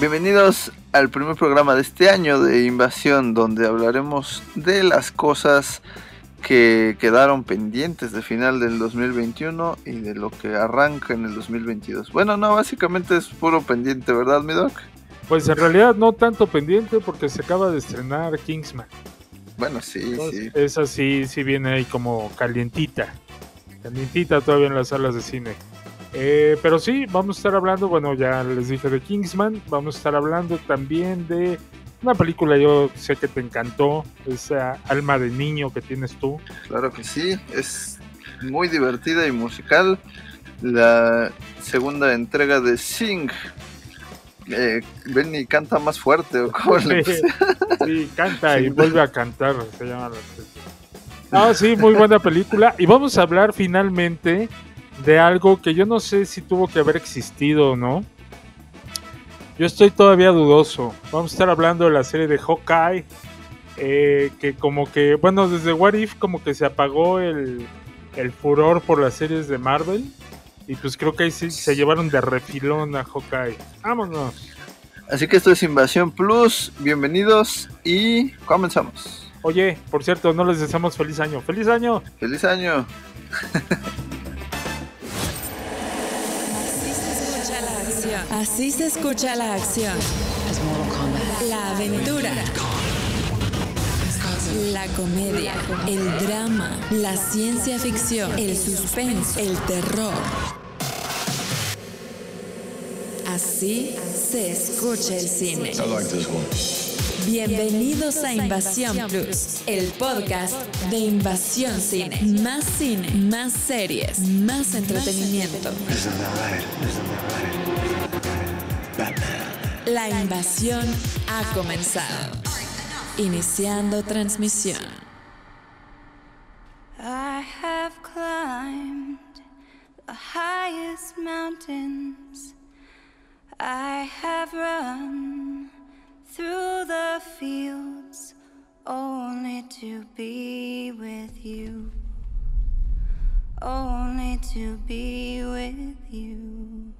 Bienvenidos al primer programa de este año de Invasión, donde hablaremos de las cosas que quedaron pendientes de final del 2021 y de lo que arranca en el 2022. Bueno, no, básicamente es puro pendiente, ¿verdad, mi doc? Pues en realidad no tanto pendiente porque se acaba de estrenar Kingsman. Bueno, sí, sí. Esa sí, sí viene ahí como calientita. Calientita todavía en las salas de cine. Eh, pero sí, vamos a estar hablando, bueno, ya les dije de Kingsman, vamos a estar hablando también de una película, yo sé que te encantó, esa alma de niño que tienes tú. Claro que sí, es muy divertida y musical. La segunda entrega de Sing. Eh, Benny canta más fuerte, ¿o cómo sí, canta y vuelve a cantar, se llama la Ah, sí, muy buena película. Y vamos a hablar finalmente de algo que yo no sé si tuvo que haber existido o no. Yo estoy todavía dudoso. Vamos a estar hablando de la serie de Hawkeye. Eh, que como que, bueno, desde What If como que se apagó el, el furor por las series de Marvel. Y pues creo que ahí sí se llevaron de refilón a Hawkeye. Vámonos. Así que esto es Invasión Plus. Bienvenidos y comenzamos. Oye, por cierto, no les deseamos feliz año. ¡Feliz año! ¡Feliz año! Así se escucha la acción. La aventura. La comedia, el drama, la ciencia ficción, el suspense, el terror. Así se escucha el cine. Bienvenidos a Invasión Plus, el podcast de Invasión Cine. Más cine, más series, más entretenimiento. La invasión ha comenzado. Iniciando transmisión. I have climbed the highest mountains. I have run through the fields only to be with you. Only to be with you.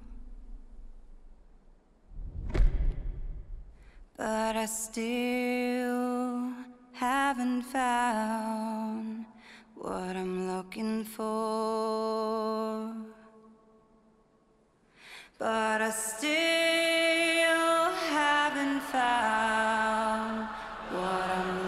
But I still haven't found what I'm looking for. But I still haven't found what I'm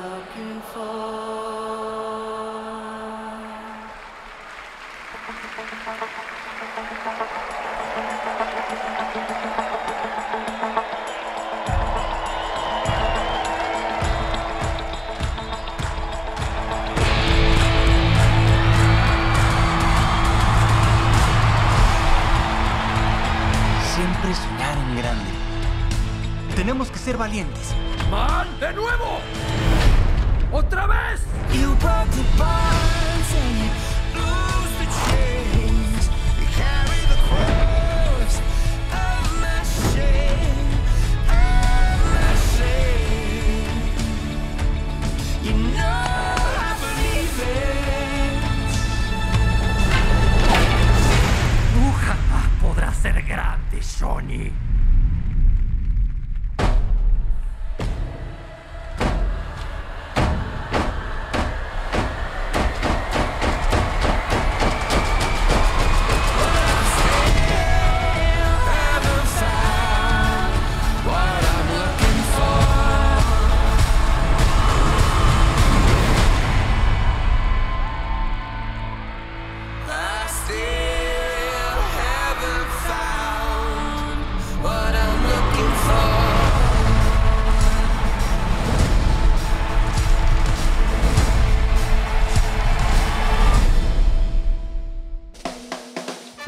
Tenemos que ser valientes. ¡Man! ¡De nuevo! ¡Otra vez! You broke the bonds and you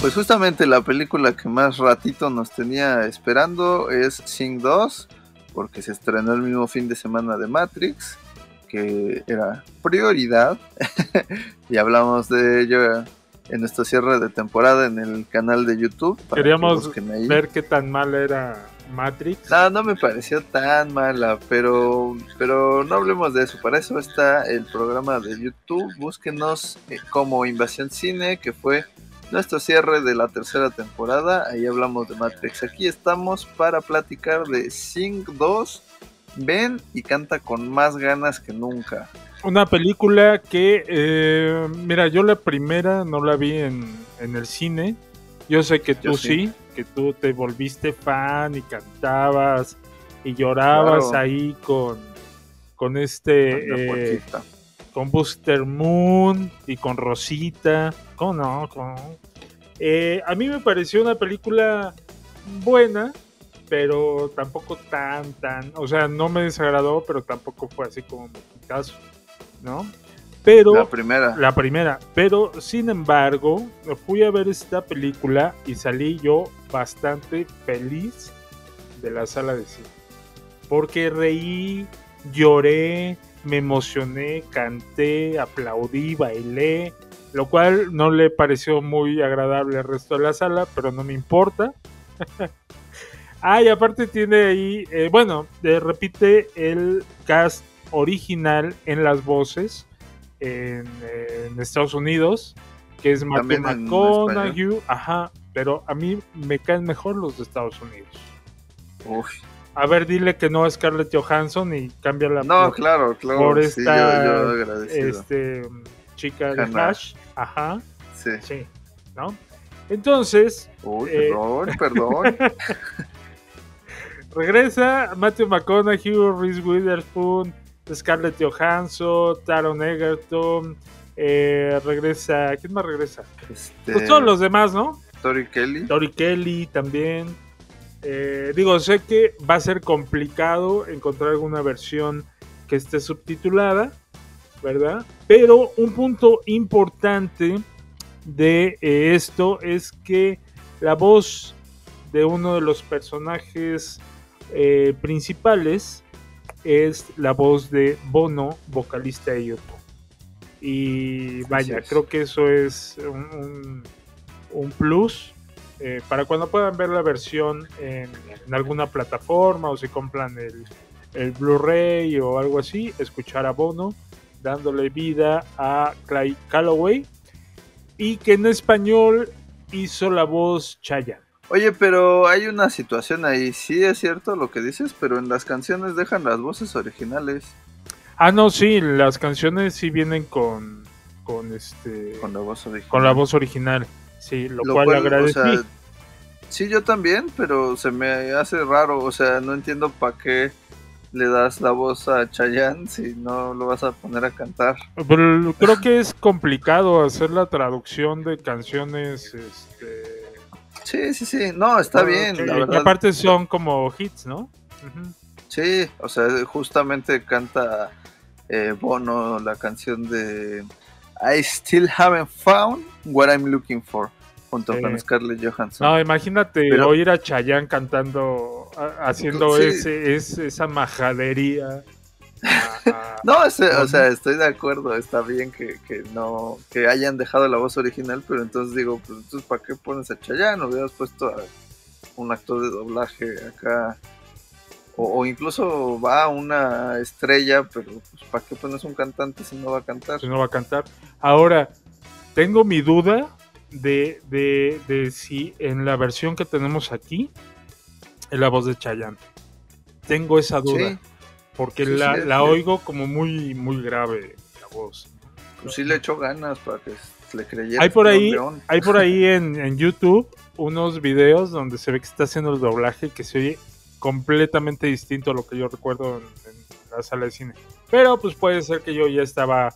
Pues justamente la película que más ratito nos tenía esperando es Sing 2, porque se estrenó el mismo fin de semana de Matrix, que era prioridad, y hablamos de ello en nuestro cierre de temporada en el canal de YouTube. que Queríamos ver qué tan mal era Matrix. No, no me pareció tan mala, pero, pero no hablemos de eso. Para eso está el programa de YouTube. Búsquenos eh, como Invasión Cine, que fue nuestro cierre de la tercera temporada. Ahí hablamos de Matrix. Aquí estamos para platicar de Sing 2. Ven y canta con más ganas que nunca. Una película que, eh, mira, yo la primera no la vi en, en el cine. Yo sé que tú sí. sí. que tú te volviste fan y cantabas y llorabas Claro. ahí con, con este, Con eh. Con Booster Moon y con Rosita. ¿Cómo no? ¿Cómo no? Eh, a mí me pareció una película buena, pero tampoco tan, tan. O sea, no me desagradó, pero tampoco fue así como caso, ¿no? Pero La primera. la primera, pero sin embargo, fui a ver esta película y salí yo bastante feliz de la sala de cine. Porque reí, lloré, me emocioné, canté, aplaudí, bailé, lo cual no le pareció muy agradable al resto de la sala, pero no me importa. ah, y aparte tiene ahí, eh, bueno, eh, repite el cast original en las voces en, en Estados Unidos, que es en McConaughey, ajá, pero a mí me caen mejor los de Estados Unidos. Uy. A ver, dile que no a Scarlett Johansson y cambia la No, por, claro, claro. por sí, esta, yo, yo agradecido. este chica de. Flash, ajá, Sí. sí, ¿no? Entonces, Uy, Eh. perdón, perdón. regresa Matthew McConaughey, Reese Witherspoon, Scarlett Johansson, Taron Egerton, eh, regresa, ¿quién más regresa? Este, Pues todos los demás, ¿no? Tori Kelly. Tori Kelly también. Eh, digo, sé que va a ser complicado encontrar alguna versión que esté subtitulada, ¿verdad? Pero un punto importante de eh, esto es que la voz de uno de los personajes eh, principales es la voz de Bono, vocalista de YouTube. Y vaya, creo que eso es un, un- un plus eh, para cuando puedan ver la versión en, en alguna plataforma o si compran el, el Blu-ray o algo así, escuchar a Bono dándole vida a Clay Calloway y que en español hizo la voz Chayanne. Oye, pero hay una situación ahí. Sí es cierto lo que dices, pero en las canciones dejan las voces originales Ah, no, sí, las canciones sí vienen con, con este con la voz original. con la voz original. Sí, lo, Lo cual, cual, agradecí. o sea, sí, yo también, pero se me hace raro. O sea, no entiendo para qué le das la voz a Chayanne si no lo vas a poner a cantar. Pero creo que es complicado hacer la traducción de canciones. Este, Sí, sí, sí. No, está bien, la verdad. aparte son como hits, ¿no? Sí, o sea, justamente canta eh, Bono la canción de I Still Haven't Found What I'm Looking For junto Sí. con Scarlett Johansson. No, imagínate Pero- oír a Chayanne cantando, haciendo Sí. ese, ese- esa majadería. No, ese- o sea, estoy de acuerdo, está bien que, que no que hayan dejado la voz original, pero entonces digo, pues entonces ¿para qué pones a Chayanne? Hubieras puesto a un actor de doblaje acá o, o incluso va una estrella, pero pues ¿para qué pones un cantante si no va a cantar? si no va a cantar. Ahora, tengo mi duda de, de, de si en la versión que tenemos aquí es la voz de Chayanne. Tengo esa duda. Sí, Porque Sí, la, la oigo como muy, muy grave la voz. pues sí le echó ganas para que le creyera. Hay por ahí, león. hay por ahí en, en YouTube unos videos donde se ve que está haciendo el doblaje que se oye completamente distinto a lo que yo recuerdo en, en la sala de cine. Pero pues puede ser que yo ya estaba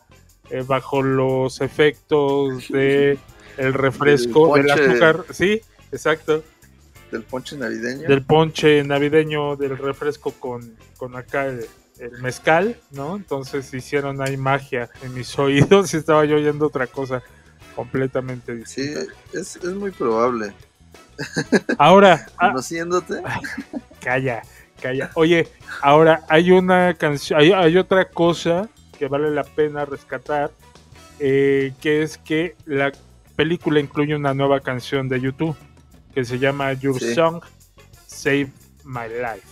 eh, bajo los efectos de el refresco, Del azúcar, sí, exacto, del ponche navideño. del ponche navideño, del refresco con, con acá el, el mezcal, ¿no? Entonces hicieron ahí magia en mis oídos y estaba yo oyendo otra cosa completamente Sí, distinta. es, es muy probable. Ahora, ah, Conociéndote, calla, calla. Oye, ahora hay una canción, hay, hay otra cosa que vale la pena rescatar, eh, que es que la película incluye una nueva canción de YouTube que se llama Your Sí. Song Save My Life.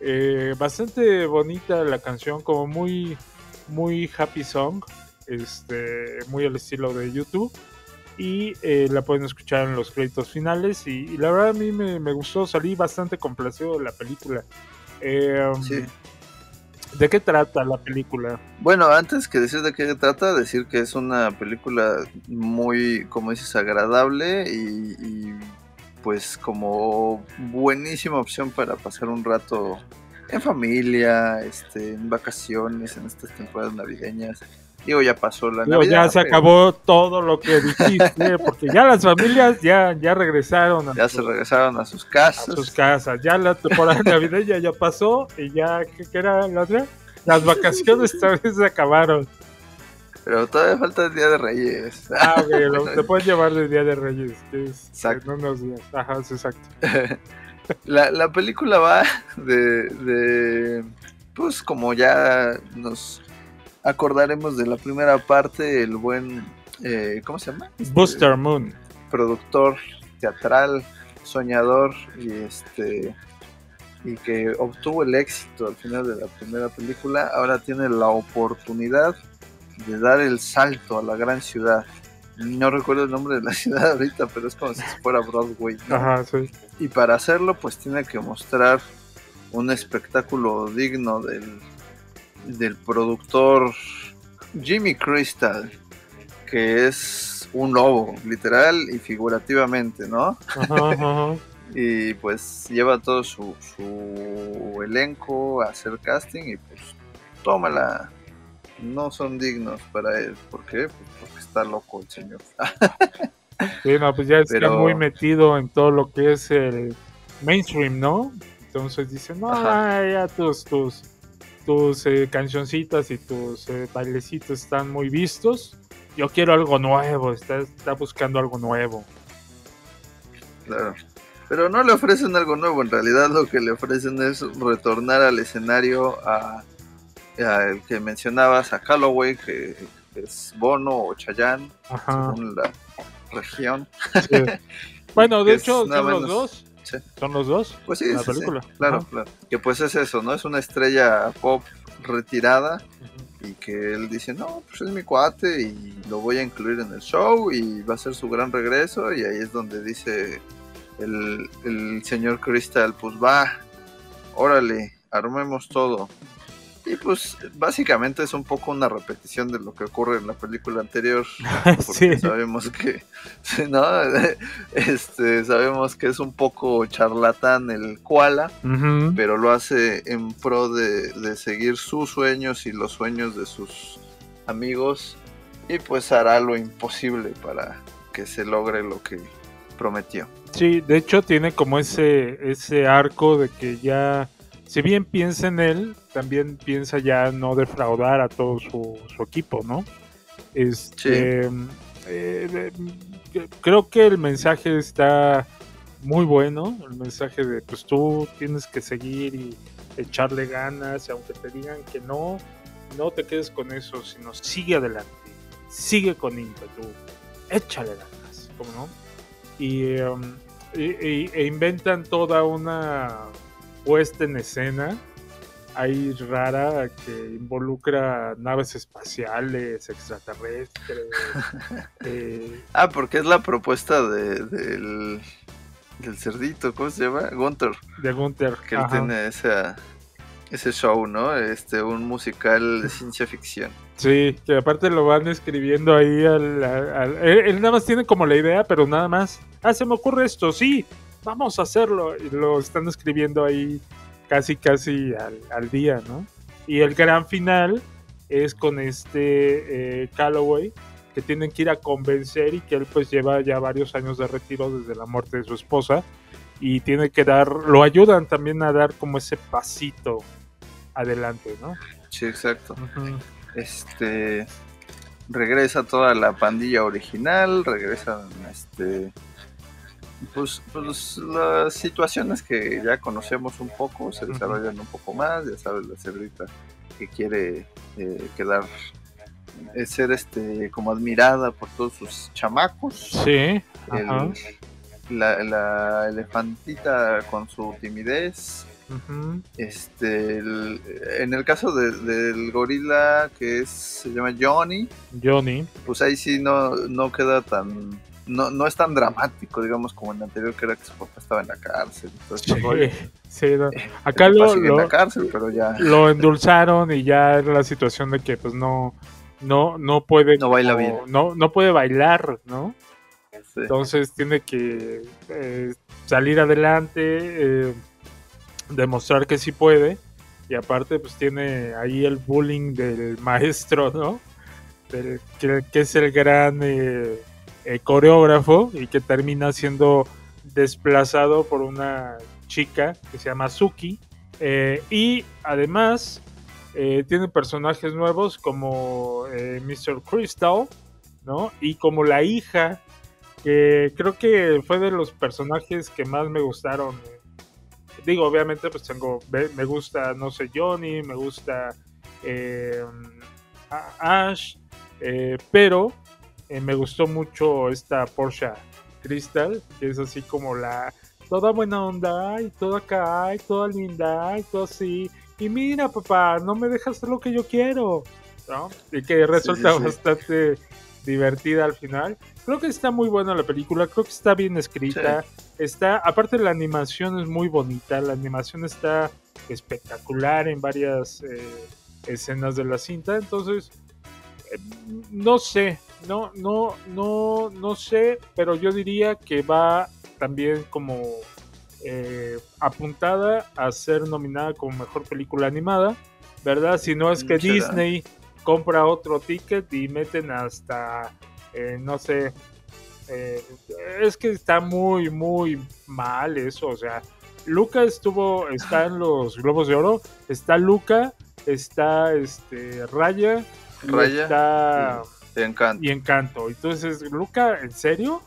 Eh, bastante bonita la canción, como muy, muy happy song, este, muy al estilo de YouTube. Y eh, la pueden escuchar en los créditos finales. Y, y la verdad a mí me, me gustó, salí bastante complacido de la película. Eh, Sí. ¿De qué trata la película? Bueno, antes que decir de qué trata, decir que es una película muy, como dices, agradable y, y, pues como buenísima opción para pasar un rato en familia, este, en vacaciones, en estas temporadas navideñas. Digo, ya pasó la Digo, Navidad. ya se pero acabó todo lo que dijiste, porque ya las familias ya, ya regresaron a, Ya se regresaron a sus a casas. sus casas. Ya la temporada navideña ya pasó y ya, ¿qué, qué era la otra? Las vacaciones también se acabaron. Pero todavía falta el Día de Reyes. Ah, ok, lo, te puedes llevar de Día de Reyes, que es Exacto. en unos días. Ajá, exacto. La, la película va de, de, pues como ya nos acordaremos de la primera parte, el buen, eh, ¿cómo se llama? Este, Booster Moon. Productor teatral, soñador y este y que obtuvo el éxito al final de la primera película, ahora tiene la oportunidad de dar el salto a la gran ciudad. No recuerdo el nombre de la ciudad ahorita, pero es como si fuera Broadway. ¿no? Ajá, sí. Y para hacerlo, pues tiene que mostrar un espectáculo digno del, del productor Jimmy Crystal, que es un lobo, literal y figurativamente, ¿no? Ajá, ajá. Y pues lleva todo su, su elenco a hacer casting y pues tómala. No son dignos para él. ¿Por qué? Pues porque está loco el señor. Sí, no, pues ya está Pero- muy metido en todo lo que es el mainstream, ¿no? Entonces dice, no, ya tus, tus, tus eh, cancioncitas y tus eh, bailecitos están muy vistos. Yo quiero algo nuevo, está, está buscando algo nuevo. Claro. Pero no le ofrecen algo nuevo, en realidad lo que le ofrecen es retornar al escenario a, a el que mencionabas, a Calloway, que es Bono o Chayanne, Ajá. según la región. sí. Bueno, de hecho, son los dos. Sí. Son los dos. Pues sí, La sí, sí, película. Claro, Ajá. claro. Que pues es eso, ¿no? Es una estrella pop retirada y que él dice, no, pues es mi cuate y lo voy a incluir en el show y va a ser su gran regreso y ahí es donde dice el, el señor Crystal, pues va, órale, armemos todo. Y pues básicamente es un poco una repetición de lo que ocurre en la película anterior, porque Sí. sabemos que, ¿no? Este, sabemos que es un poco charlatán el koala, pero lo hace en pro de, de seguir sus sueños y los sueños de sus amigos y pues hará lo imposible para que se logre lo que prometió. Sí, de hecho tiene como ese, ese arco de que ya, si bien piensa en él, también piensa ya no defraudar a todo su, su equipo, ¿no? Este, eh, eh, creo que el mensaje está muy bueno, el mensaje de pues tú tienes que seguir y echarle ganas, y aunque te digan que no, no te quedes con eso, sino sigue adelante, sigue con ímpetu, échale ganas, ¿cómo no? y, um, y- e inventan toda una puesta en escena ahí rara que involucra naves espaciales, extraterrestres. eh, Ah, porque es la propuesta de- del, del cerdito, ¿cómo se llama? Gunter, de Gunther. que él Ajá. tiene esa, ese show, ¿no? Este, un musical de ciencia ficción. Sí, que aparte lo van escribiendo ahí al, al- al- él, él nada más tiene como la idea, pero nada más. Ah, se me ocurre esto, sí, vamos a hacerlo. Y lo están escribiendo ahí casi, casi al, al día, ¿no? Y el gran final es con este eh, Calloway, que tienen que ir a convencer y que él pues lleva ya varios años de retiro desde la muerte de su esposa. Y tiene que dar, lo ayudan también a dar como ese pasito adelante, ¿no? Sí, exacto. Este regresa toda la pandilla original, regresan este pues, pues las situaciones que ya conocemos un poco se desarrollan un poco más, ya sabes la cerdita que quiere eh, quedar eh, ser este como admirada por todos sus chamacos, Sí, el- la, la elefantita con su timidez, este el- en el caso de- del gorila que es se llama Johnny Johnny. pues ahí sí no, no queda tan no, no es tan dramático, digamos, como en el anterior, que era que su papá estaba en la cárcel. Entonces, Sí, sí, no. Acá el papá lo, en lo, la cárcel, pero ya lo endulzaron y ya era la situación de que pues no no no puede No baila como- bien. no no puede bailar no sí. entonces tiene que eh, salir adelante eh, demostrar que sí puede y aparte pues tiene ahí el bullying del maestro no Del- que, que es el gran eh, eh, coreógrafo y que termina siendo desplazado por una chica que se llama Suki eh, y además eh, tiene personajes nuevos como Mr. Crystal, ¿no? Y como la hija, que creo que fue de los personajes que más me gustaron. Digo, obviamente, pues tengo, me gusta, no sé, Johnny, me gusta Ash, pero eh, me gustó mucho esta Porsche Crystal, que es así como la toda buena onda, y toda acá, y toda linda, y todo así. Y mira, papá, no me dejas hacer lo que yo quiero. ¿no? Y que resulta sí, sí. bastante divertida al final. Creo que está muy buena la película, creo que está bien escrita. Está, aparte la animación es muy bonita, la animación está espectacular en varias eh, escenas de la cinta, entonces eh, no sé, no, no, no, no sé, pero yo diría que va también como eh, apuntada a ser nominada como mejor película animada, ¿verdad? Si no es que Será. Disney compra otro ticket y meten hasta, eh, no sé, eh, es que está muy, muy mal eso, o sea, Luca estuvo, está en los Globos de Oro, está Luca, está este Raya, Raya está Te encanta. y Encanto. Entonces, Luca, ¿en serio?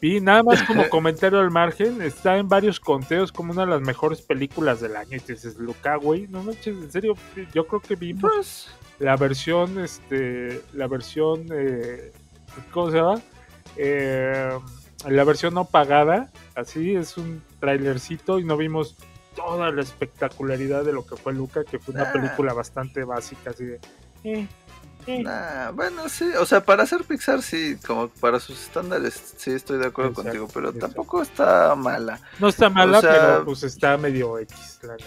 Y nada más como comentario al margen, está en varios conteos como una de las mejores películas del año. Y te dices, Luca, güey, no manches, en serio, yo creo que vimos Pues, la versión, este, la versión, eh, ¿cómo se llama? Eh, la versión no pagada, así es un trailercito y no vimos toda la espectacularidad de lo que fue Luca, que fue una Ah. película bastante básica, así de... eh, nah, bueno, sí, o sea, para hacer Pixar, sí, como para sus estándares, sí, estoy de acuerdo Exacto, contigo, pero exacto. tampoco está mala. No está mala, O sea- pero pues está medio X, la neta.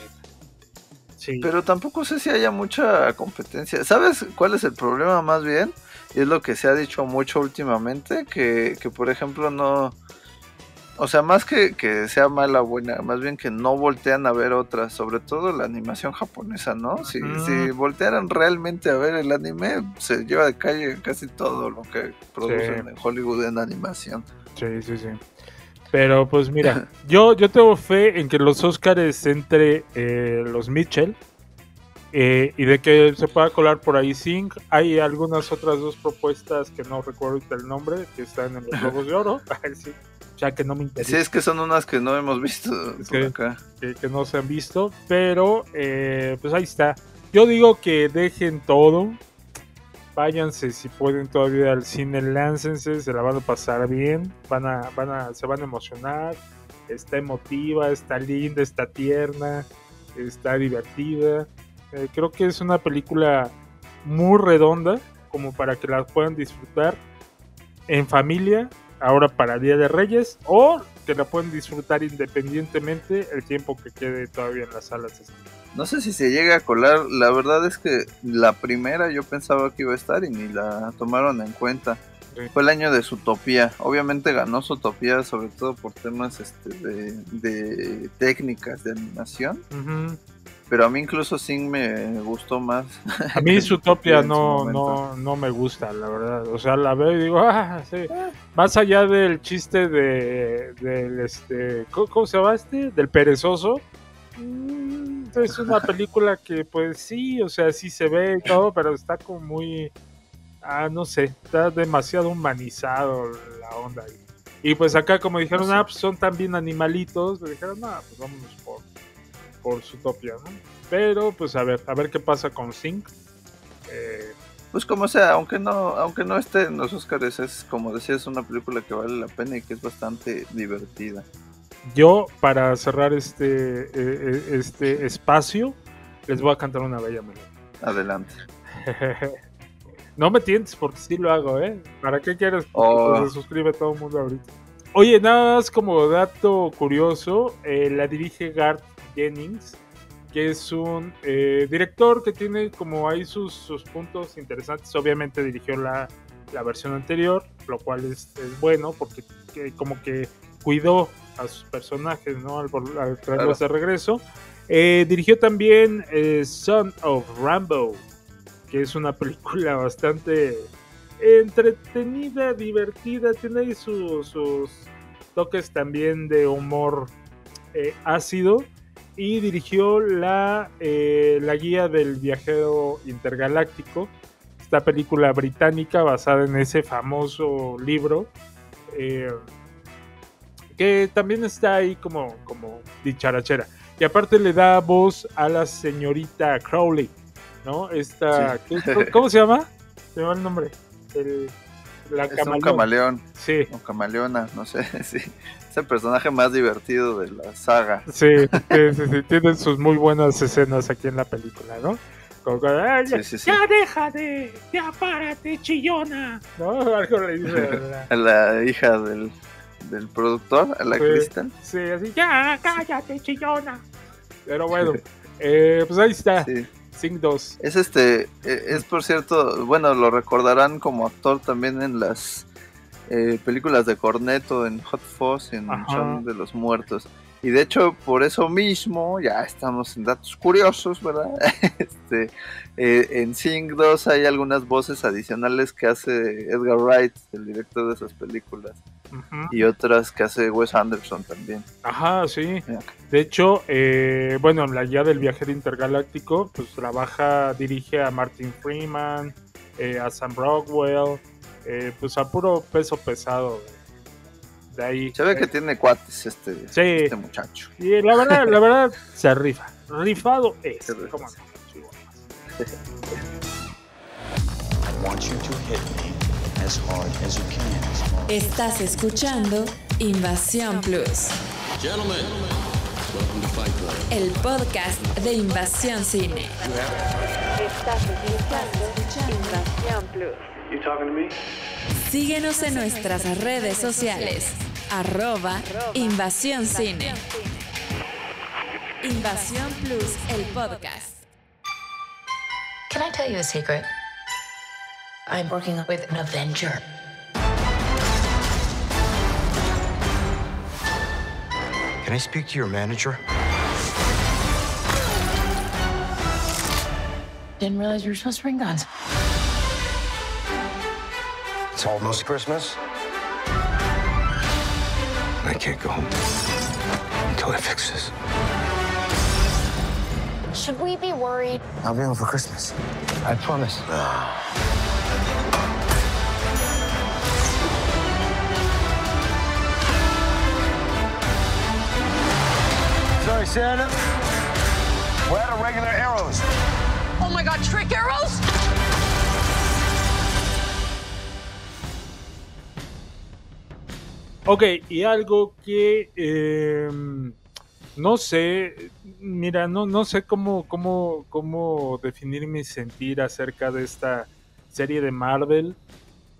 Sí. Pero tampoco sé si haya mucha competencia. ¿Sabes cuál es el problema más bien? Y es lo que se ha dicho mucho últimamente, que, que por ejemplo no... O sea, más que, que sea mala o buena, más bien que no voltean a ver otras, sobre todo la animación japonesa, ¿no? Si, voltearan realmente a ver el anime, se lleva de calle casi todo lo que producen en Hollywood en animación. Sí, sí, sí. Pero pues mira, yo, yo tengo fe en que los Oscars entre eh, los Mitchell eh, y de que se pueda colar por ahí Sing. Hay algunas otras dos propuestas que no recuerdo el nombre, que están en los Globos de Oro. Sí, ya que no me interesa. Sí, es que son unas que no hemos visto por que- acá. que, que no se han visto, pero eh, pues ahí está. Yo digo que dejen todo, váyanse si pueden todavía al cine, láncense, se la van a pasar bien, van a, van a, se van a emocionar, está emotiva, está linda, está tierna, está divertida. Eh, creo que es una película muy redonda, como para que la puedan disfrutar en familia, ahora para Día de Reyes, o que la pueden disfrutar independientemente el tiempo que quede todavía en las salas. No sé si se llega a colar, la verdad es que la primera yo pensaba que iba a estar y ni la tomaron en cuenta. Sí. Fue el año de Zootopia. Obviamente ganó Zootopia sobre todo por temas este, de, de técnicas de animación. Ujú. Pero a mí incluso Sing me gustó más. A mí Zootopia no, no, no me gusta, la verdad. O sea, la veo y digo, ah, sí. Más allá del chiste de, del, este, ¿cómo, se llama este? Del perezoso. mm, Es una película que, pues sí, o sea, sí se ve y todo, pero está como muy, ah, no sé, está demasiado humanizado la onda. Y, y pues acá, como dijeron, ah, pues son también animalitos, le dijeron, no, pues vámonos por, por Zootopia, ¿no? Pero, pues a ver, a ver qué pasa con Sync. Eh, Pues como sea, aunque no, aunque no esté en los Oscars, es como decías, una película que vale la pena y que es bastante divertida. Yo, para cerrar este, eh, eh, este espacio, les voy a cantar una bella melodía. Adelante. No me tientes porque sí lo hago, ¿eh? ¿Para qué quieres? Oh. Porque se suscribe todo el mundo ahorita. Oye, nada más como dato curioso, eh, la dirige Garth Jennings, que es un eh, director que tiene como ahí sus, sus puntos interesantes. Obviamente dirigió la, la versión anterior, lo cual es, es bueno porque que como que cuidó a sus personajes, ¿no? Al, al traerlos de regreso. Eh, dirigió también eh, Son of Rambo, que es una película bastante entretenida, divertida, tiene ahí su- sus toques también de humor eh, ácido y dirigió la, eh, la guía del viajero intergaláctico, esta película británica basada en ese famoso libro. eh, que también está ahí como, como dicharachera. Y aparte le da voz a la señorita Crowley, ¿no? Esta, ¿qué- ¿Cómo se llama? Se va el nombre. El- la Es un camaleón. camaleón Sí, o camaleona, no sé. Sí. Es el personaje más divertido de la saga. sí, sí, sí, sí, tienen sus muy buenas escenas aquí en la película, ¿no? Como que, "Ay, ya, Sí, sí, ya déjate, ya párate, chillona, ¿no? Algo le dice. A la hija del, del productor, a la. Crystal. Sí, así, ya, cállate, chillona. Pero bueno, eh, pues ahí está, Sí. Sing 2. Es este, eh, es por cierto, bueno, lo recordarán como actor también en las eh, películas de Corneto, en Hot Fuzz, en Ajá. Son de los Muertos. Y de hecho, por eso mismo, ya estamos en datos curiosos, ¿verdad? este, eh, en Sing 2 hay algunas voces adicionales que hace Edgar Wright, el director de esas películas, y otras que hace Wes Anderson también. Ajá, sí. De hecho, eh, bueno, en la guía del viajero intergaláctico, pues trabaja, dirige a Martin Freeman, eh, a Sam Rockwell, eh, pues a puro peso pesado. De ahí. Se ve que tiene cuates este, Sí. este muchacho. Y la verdad, la verdad, se rifa. Rifado es. Se rifa. ¿Cómo no? I want you to hit me as hard as you can. Estás escuchando Invasión Plus, Gentlemen, welcome to Fight Club. el podcast de Invasión Cine. Estás escuchando Invasión Plus. Síguenos en nuestras redes sociales. Arroba Invasión Cine. Invasión Plus, el podcast. Can I tell you a secret? I'm working with an Avenger. Can I speak to your manager? Didn't realize you were supposed to bring guns. It's almost Christmas. I can't go home until I fix this. Should we be worried? I'll be home for Christmas. I promise. Ah. Sorry, Santa. We're out of regular arrows. Oh my god, trick arrows? Ok, y algo que eh, no sé, mira, no, no sé cómo, cómo, cómo definir mi sentir acerca de esta serie de Marvel.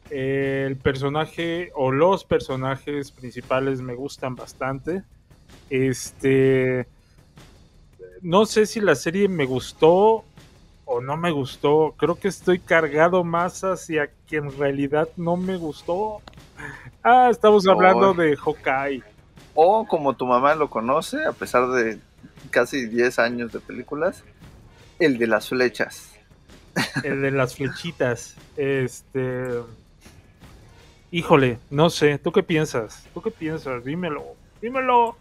El personaje o los personajes principales me gustan bastante. Este, no sé si la serie me gustó o no me gustó. Creo que estoy cargado más hacia que en realidad no me gustó. Ah, estamos hablando de Hawkeye. O como tu mamá lo conoce, a pesar de casi 10 años de películas, el de las flechas. el de las flechitas. Este. Híjole, no sé. ¿Tú qué piensas? ¿Tú qué piensas? Dímelo. Dímelo.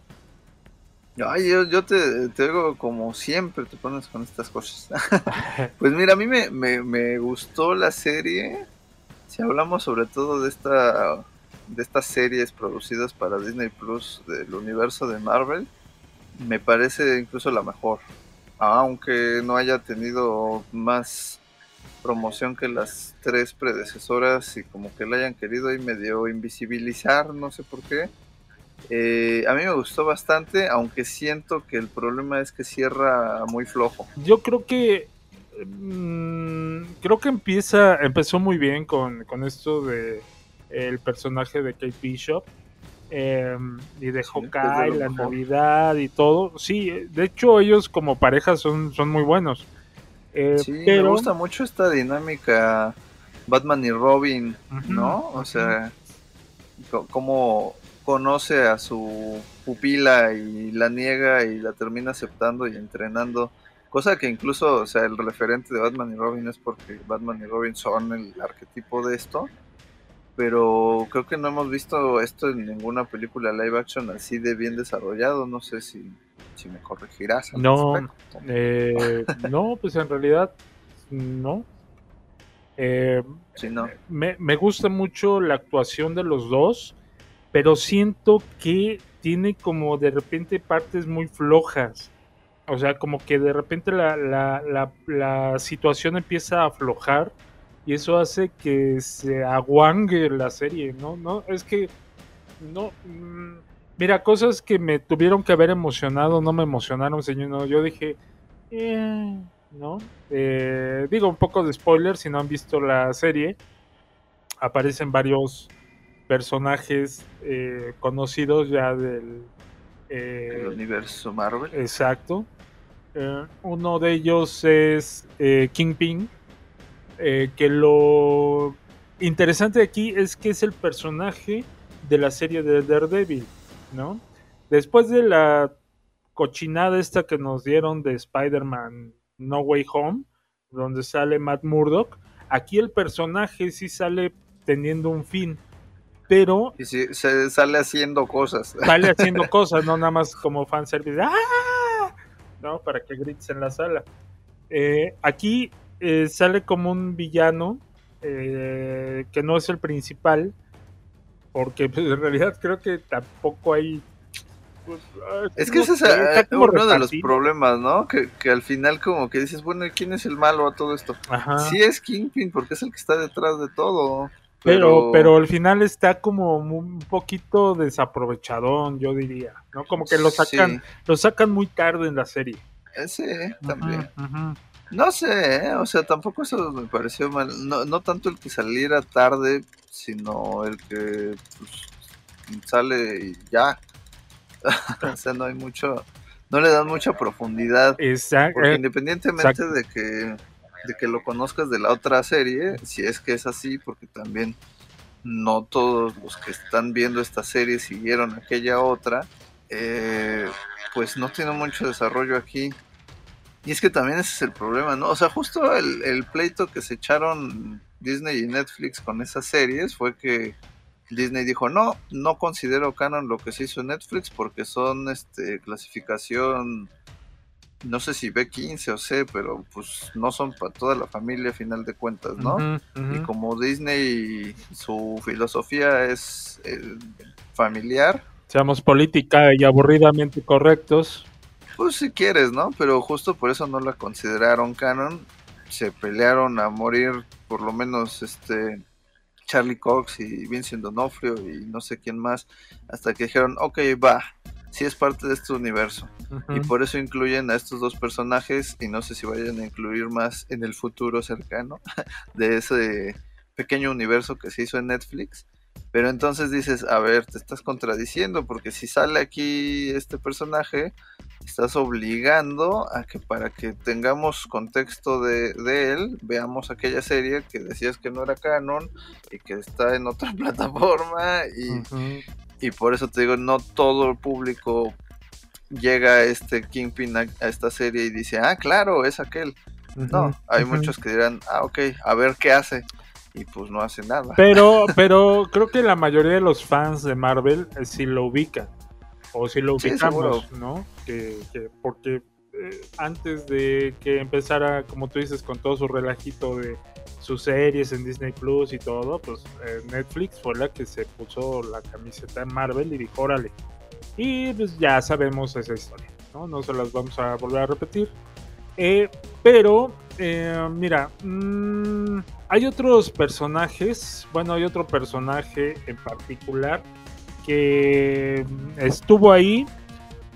Ay, yo, yo te, te digo como siempre te pones con estas cosas. pues mira, a mí me, me, me gustó la serie. Si hablamos sobre todo de esta de estas series producidas para Disney Plus del universo de Marvel, me parece incluso la mejor. Aunque no haya tenido más promoción que las tres predecesoras y como que la hayan querido ahí medio invisibilizar, no sé por qué. Eh, a mí me gustó bastante, aunque siento que el problema es que cierra muy flojo. Yo creo que mm, creo que empieza, empezó muy bien con, con esto de el personaje de Kate Bishop eh, y de Hawkeye, la mejor. Navidad y todo. Sí, de hecho ellos como pareja son, son muy buenos. Eh, Sí, me gusta mucho esta dinámica Batman y Robin, ¿no? O sea, cómo conoce a su pupila y la niega y la termina aceptando y entrenando. Cosa que incluso, o sea, el referente de Batman y Robin es porque Batman y Robin son el arquetipo de esto. Pero creo que no hemos visto esto en ninguna película live action así de bien desarrollado. No sé si, si me corregirás. al No, eh, no, pues en realidad no. Eh, Sí, no. me, me gusta mucho la actuación de los dos, pero siento que tiene como de repente partes muy flojas. O sea, como que de repente la, la, la, la situación empieza a aflojar y eso hace que se aguangue la serie, ¿no? No, es que no. mm, mira, cosas que me tuvieron que haber emocionado no me emocionaron, señor. No, yo dije, eh, ¿no? Eh, digo un poco de spoiler si no han visto la serie. Aparecen varios personajes eh, conocidos ya del eh, El universo Marvel. Exacto. Eh, uno de ellos es Kingpin, eh, que lo interesante aquí es que es el personaje de la serie de Daredevil, ¿no? Después de la cochinada esta que nos dieron de Spider-Man No Way Home, donde sale Matt Murdock, aquí el personaje sí sale teniendo un fin, pero Y sí, se sale haciendo cosas. sale haciendo cosas, no nada más como fanservice. ¡Ah! ¿No? Para que grites en la sala. Eh, aquí eh, sale como un villano eh, que no es el principal, porque pues, en realidad creo que tampoco hay. pues, ah, Es que no ese es eh, uno de los problemas, ¿no? Que, que al final como que dices, bueno, ¿y ¿quién es el malo a todo esto? Ajá. Sí es Kingpin porque es el que está detrás de todo. Pero, pero al final está como un poquito desaprovechadón, yo diría, ¿no? Como que lo sacan, Sí, lo sacan muy tarde en la serie. ese también. Ujú, ujú. No sé, ¿eh? o sea, tampoco eso me pareció mal. No, no tanto el que saliera tarde, sino el que pues, sale y ya. o sea, no hay mucho, no le dan mucha profundidad. Exacto. Porque eh, independientemente exacto. de que de que lo conozcas de la otra serie, si es que es así, porque también no todos los que están viendo esta serie siguieron aquella otra, eh, pues no tiene mucho desarrollo aquí. Y es que también ese es el problema, ¿no? O sea, justo el, el pleito que se echaron Disney y Netflix con esas series fue que Disney dijo, no, no considero canon lo que se hizo en Netflix porque son este clasificación no sé si B15 o C, pero pues no son para toda la familia a final de cuentas, ¿no? Y como Disney, su filosofía es eh, familiar, Seamos política y aburridamente correctos. Pues si quieres, ¿no? Pero justo por eso no la consideraron canon. Se pelearon a morir, por lo menos este Charlie Cox y Vincent D'Onofrio y no sé quién más, hasta que dijeron, ok, va, sí es parte de este universo. Y por eso incluyen a estos dos personajes y no sé si vayan a incluir más en el futuro cercano de ese pequeño universo que se hizo en Netflix. Pero entonces dices, a ver, te estás contradiciendo porque si sale aquí este personaje, estás obligando a que para que tengamos contexto de, de él, veamos aquella serie que decías que no era canon y que está en otra plataforma y, y por eso te digo, no todo el público llega a este Kingpin a, a esta serie y dice, ah, claro, es aquel. No, hay muchos que dirán, ah, ok, a ver qué hace. Y pues no hace nada. Pero, pero creo que la mayoría de los fans de Marvel eh, sí lo ubican. O sí lo ubicamos. ¿no? Que, que- porque eh, antes de que empezara, como tú dices, con todo su relajito de sus series en Disney Plus y todo, pues eh, Netflix fue la que se puso la camiseta en Marvel y dijo, órale. Y pues ya sabemos esa historia, ¿no? No se las vamos a volver a repetir. Eh, pero, eh, mira, mm, hay otros personajes, bueno, hay otro personaje en particular estuvo ahí,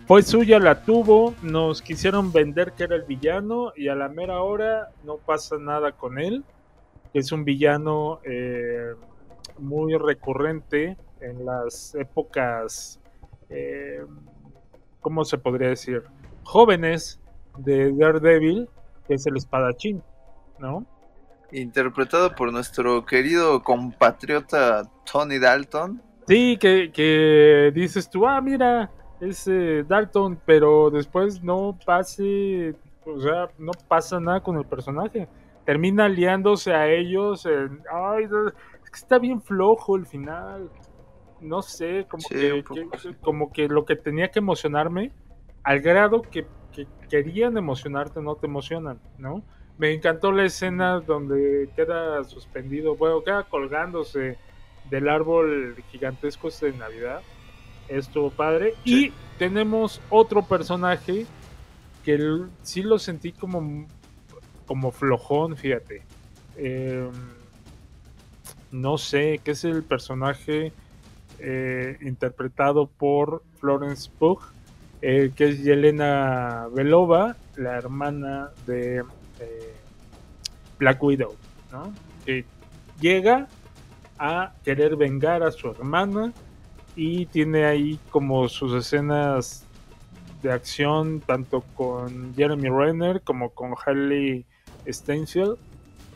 fue suya, la tuvo, nos quisieron vender que era el villano y a la mera hora no pasa nada con él. Es un villano eh, muy recurrente en las épocas, eh, ¿cómo se podría decir? Jóvenes de Daredevil, que es el espadachín, ¿no? Interpretado por nuestro querido compatriota Tony Dalton. Sí, que, que dices tú, ah, mira, es eh, Dalton, pero después no pase, o sea, no pasa nada con el personaje. Termina liándose a ellos. en- ay, es que está bien flojo el final. No sé, como, Sí, que, que- como que lo que tenía que emocionarme, al grado que, que querían emocionarte, no te emocionan, ¿no? Me encantó la escena donde queda suspendido, bueno, queda colgándose del árbol gigantesco este de Navidad. Estuvo padre. Sí. Y tenemos otro personaje que sí lo sentí como, como flojón, fíjate. Eh, no sé, que es el personaje eh, interpretado por Florence Pugh, eh, que es Yelena Belova, la hermana de eh, Black Widow, ¿no? Que llega a querer vengar a su hermana y tiene ahí como sus escenas de acción tanto con Jeremy Renner como con Harley Steinfeld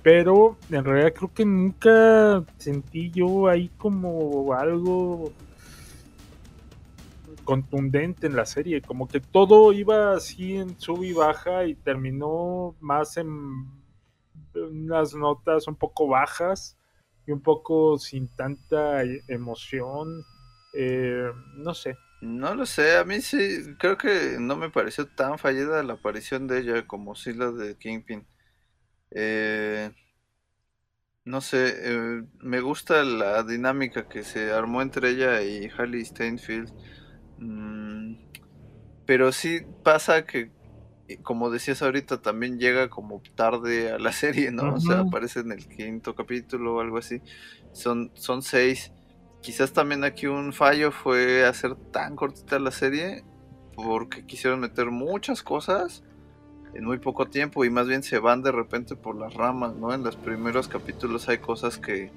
pero en realidad creo que nunca sentí yo ahí como algo contundente en la serie, como que todo iba así en sub y baja y terminó más en unas notas un poco bajas y un poco sin tanta emoción, eh, no sé. No lo sé, a mí sí, creo que no me pareció tan fallida la aparición de ella como sí la de Kingpin. Eh, no sé, eh, me gusta la dinámica que se armó entre ella y Harley Steinfeld. Mm, pero sí pasa que, como decías ahorita, también llega como tarde a la serie, ¿no? O sea, aparece en el quinto capítulo o algo así. Son, son seis. Quizás también aquí un fallo fue hacer tan cortita la serie porque quisieron meter muchas cosas en muy poco tiempo y más bien se van de repente por las ramas, ¿no? En los primeros capítulos hay cosas que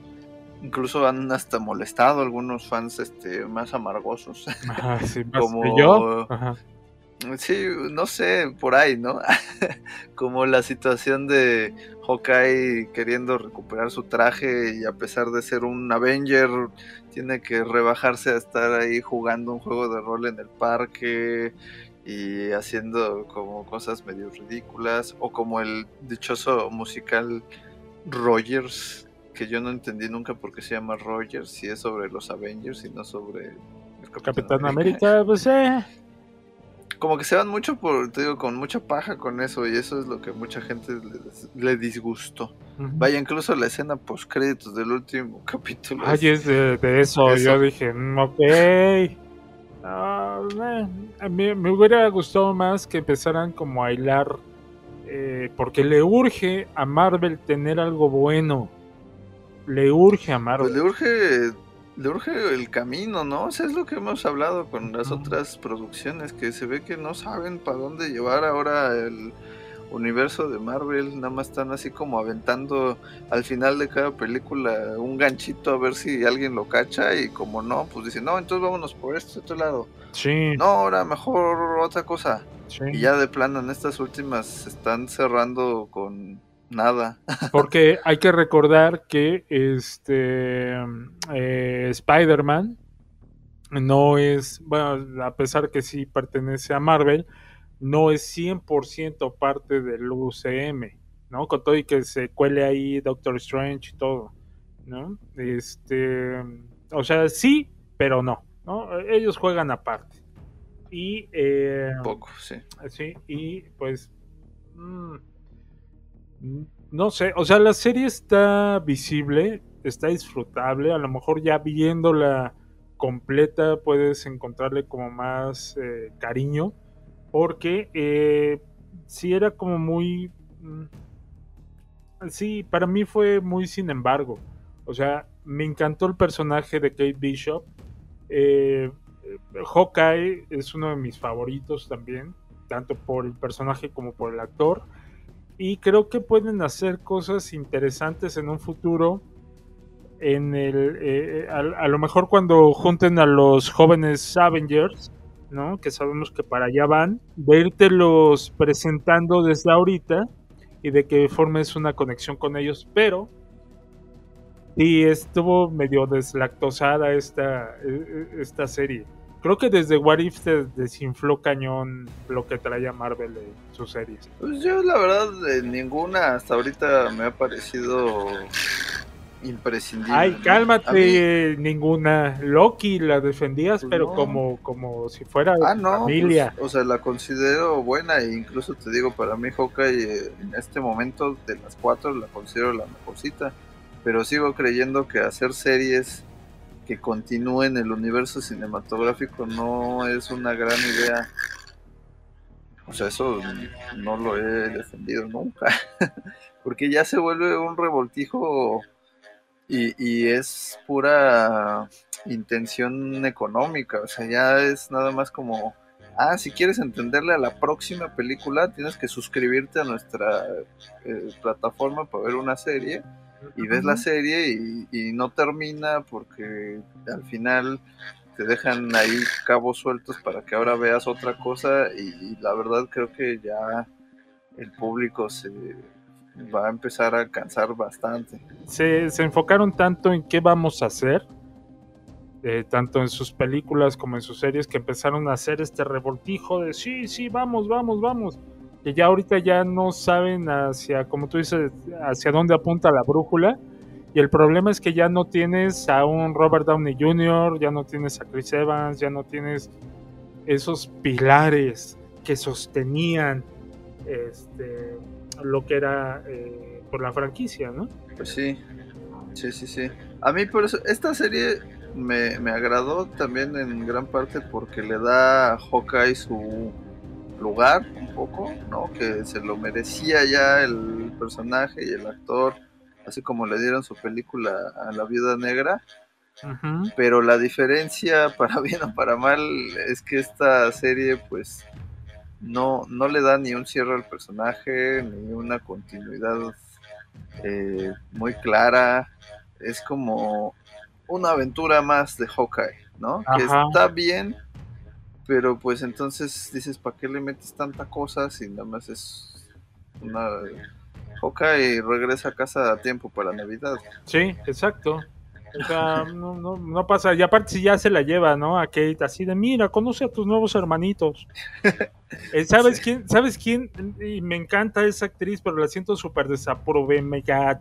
incluso han hasta molestado a algunos fans este, más amargosos. Ajá, sí, más Como- yo. Ajá. Sí, no sé, por ahí, ¿no? Como la situación de Hawkeye queriendo recuperar su traje y a pesar de ser un Avenger, tiene que rebajarse a estar ahí jugando un juego de rol en el parque y haciendo como cosas medio ridículas, o como el dichoso musical Rogers, que yo no entendí nunca por qué se llama Rogers, si es sobre los Avengers y no sobre el Capitán América, pues eh. Como que se van mucho por, te digo, con mucha paja con eso y eso es lo que mucha gente le, le disgustó. Vaya, incluso la escena post créditos del último capítulo. Ay, es de, de eso. Eso. Yo dije, mm, ok. A mí me hubiera gustado más que empezaran como a hilar. eh, porque le urge a Marvel tener algo bueno. Le urge a pues Marvel. le urge, le urge el camino, ¿no? O sea, es lo que hemos hablado con las otras producciones, que se ve que no saben para dónde llevar ahora el universo de Marvel, nada más están así como aventando al final de cada película un ganchito a ver si alguien lo cacha y como no, pues dicen, no, entonces vámonos por este otro lado. Sí, No, ahora mejor otra cosa. sí. Y ya de plano en estas últimas se están cerrando con nada. Porque hay que recordar que este eh, Spider-Man no es, bueno, a pesar que sí pertenece a Marvel, no es 100% parte del UCM, ¿no? Con todo y que se cuele ahí Doctor Strange y todo, ¿no? Este, o sea, sí, pero no, ¿no? Ellos juegan aparte. Y eh, Un poco, sí. Sí, y pues. mm, no sé, o sea, la serie está visible, está disfrutable. A lo mejor ya viéndola completa puedes encontrarle como más eh, cariño. Porque eh, sí era como muy. mm, Sí, para mí fue muy sin embargo. O sea, me encantó el personaje de Kate Bishop. Eh, Hawkeye es uno de mis favoritos también, tanto por el personaje como por el actor. Y creo que pueden hacer cosas interesantes en un futuro. En el, eh, a, lo mejor cuando junten a los jóvenes Avengers, ¿no? Que sabemos que para allá van, de irtelos presentando desde ahorita y de que formes una conexión con ellos, pero sí estuvo medio deslactosada esta, e- e- esta serie. Creo que desde What If se desinfló cañón lo que traía Marvel en sus series. Pues yo la verdad de ninguna hasta ahorita me ha parecido imprescindible. Ay, ¿no? A mí- cálmate, ninguna. Loki la defendías, Pues pero no. como, como si fuera Ah, no, familia. pues, o sea, la considero buena e incluso te digo, para mí Hawkeye eh, en este momento de las cuatro la considero la mejorcita, pero sigo creyendo que hacer series que continúen el universo cinematográfico no es una gran idea. O sea, eso no lo he defendido nunca, porque ya se vuelve un revoltijo y, y es pura intención económica, o sea, ya es nada más como, ah, si quieres entenderle a la próxima película, tienes que suscribirte a nuestra eh, plataforma para ver una serie, y ves la serie y, y no termina porque al final te dejan ahí cabos sueltos para que ahora veas otra cosa, y, y la verdad creo que ya el público se va a empezar a cansar bastante. se, se enfocaron tanto en qué vamos a hacer, eh, tanto en sus películas como en sus series, que empezaron a hacer este revoltijo de sí, sí, vamos, vamos, vamos. Que ya ahorita ya no saben hacia, como tú dices, hacia dónde apunta la brújula. Y el problema es que ya no tienes a un Robert Downey Jr., ya no tienes a Chris Evans, ya no tienes esos pilares que sostenían este, lo que era eh, por la franquicia, ¿no? Pues sí, sí, sí, sí. A mí por eso, esta serie me, me agradó también en gran parte porque le da a Hawkeye su lugar un poco, ¿no? Que se lo merecía ya el personaje y el actor, así como le dieron su película a la Viuda Negra. Pero la diferencia, para bien o para mal, es que esta serie, pues, no, no le da ni un cierre al personaje, ni una continuidad eh, muy clara. Es como una aventura más de Hawkeye, ¿no? Que está bien, pero pues entonces dices, ¿para qué le metes tanta cosa si nada más es una... Hawkeye regresa a casa a tiempo para Navidad. Sí, exacto. O sea, no, no, no pasa. Y aparte, si ya se la lleva, ¿no? A Kate, así de, mira, conoce a tus nuevos hermanitos. Eh, ¿Sabes quién? ¿Sabes quién? Y me encanta esa actriz, pero la siento súper desaprove, mega,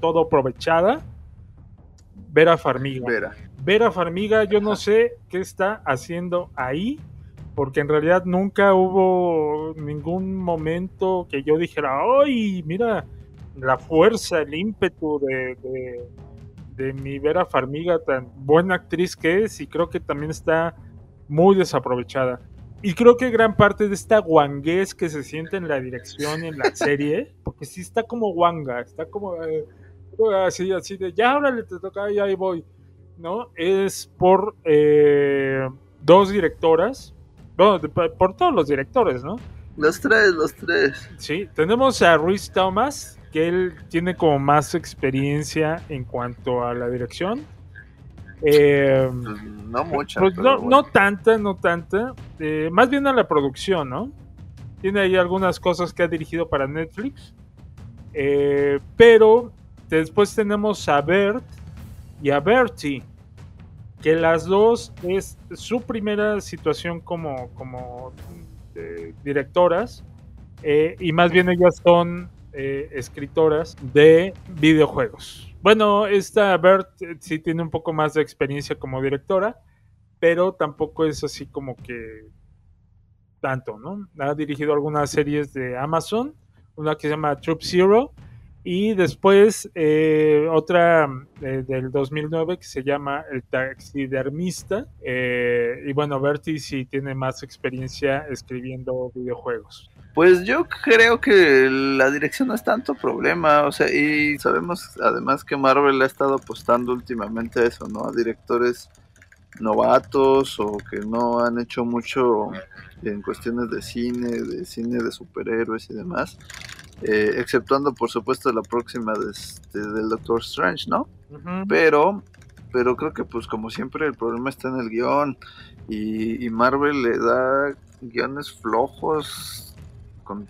todo aprovechada. Vera Farmiga. Vera. Vera Farmiga, yo no sé qué está haciendo ahí, porque en realidad nunca hubo ningún momento que yo dijera, ¡ay, mira la fuerza, el ímpetu de, de- de mi Vera Farmiga, tan buena actriz que es, y creo que también está muy desaprovechada. Y creo que gran parte de esta guanguez que se siente en la dirección y en la serie, porque sí está como guanga, está como eh, así, así de, ya ahora le te toca, ya ahí voy. ¿No? Es por eh, dos directoras, bueno, de- por todos los directores, ¿no? Los tres, los tres. Sí, tenemos a Ruiz Thomas, que él tiene como más experiencia en cuanto a la dirección. Eh, no mucha. pues no, bueno. no tanta, no tanta. eh, más bien a la producción, ¿no? Tiene ahí algunas cosas que ha dirigido para Netflix. eh, pero después tenemos a Bert y a Bertie. Que las dos es su primera situación como, como eh, directoras. eh, y más bien ellas son eh, escritoras de videojuegos. Bueno, esta Bert sí tiene un poco más de experiencia como directora, pero tampoco es así como que tanto, ¿no? Ha dirigido algunas series de Amazon, una que se llama Troop Zero, y después eh, otra eh, del 2009 que se llama El Taxidermista. eh, y bueno, Bertie sí tiene más experiencia escribiendo videojuegos. Pues yo creo que la dirección no es tanto problema, o sea, y sabemos además que Marvel ha estado apostando últimamente a eso, ¿no? A directores novatos o que no han hecho mucho en cuestiones de cine, de cine de superhéroes y demás. Eh, exceptuando por supuesto la próxima de este- del Doctor Strange, ¿no? Pero, pero creo que pues como siempre el problema está en el guion y, y Marvel le da guiones flojos, con,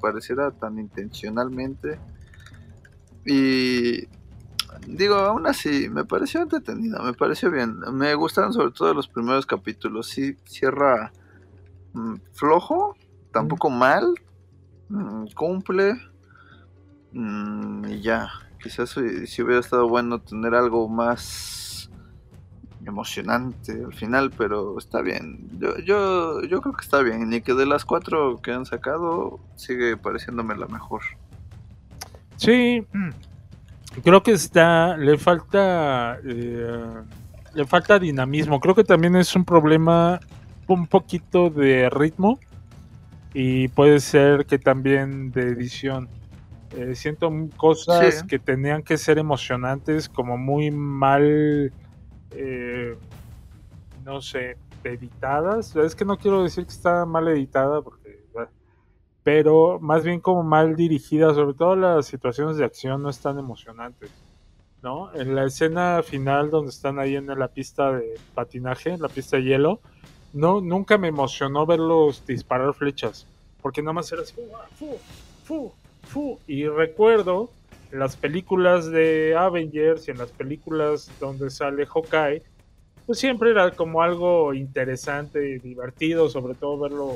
pareciera tan intencionalmente. Y digo, aún así, me pareció entretenida, me pareció bien. Me gustaron sobre todo los primeros capítulos. Sí, cierra mm, flojo, tampoco mal, mm, cumple. mm, y ya, quizás si, hubiera estado bueno tener algo más emocionante al final, pero está bien. Yo, yo, yo creo que está bien. Y que de las cuatro que han sacado, sigue pareciéndome la mejor. Sí, creo que está, le falta, eh, le falta dinamismo. Creo que también es un problema un poquito de ritmo y puede ser que también de edición. Eh, siento cosas Sí. que tenían que ser emocionantes, como muy mal, eh, no sé, editadas. Es que no quiero decir que está mal editada porque bueno, pero más bien como mal dirigida, sobre todo las situaciones de acción no están emocionantes, ¿no? En la escena final donde están ahí en la pista de patinaje, en la pista de hielo, no, nunca me emocionó verlos disparar flechas, porque nada más era así, "Ah, fu, fu, fu", y recuerdo en las películas de Avengers y en las películas donde sale Hawkeye, pues siempre era como algo interesante y divertido, sobre todo verlo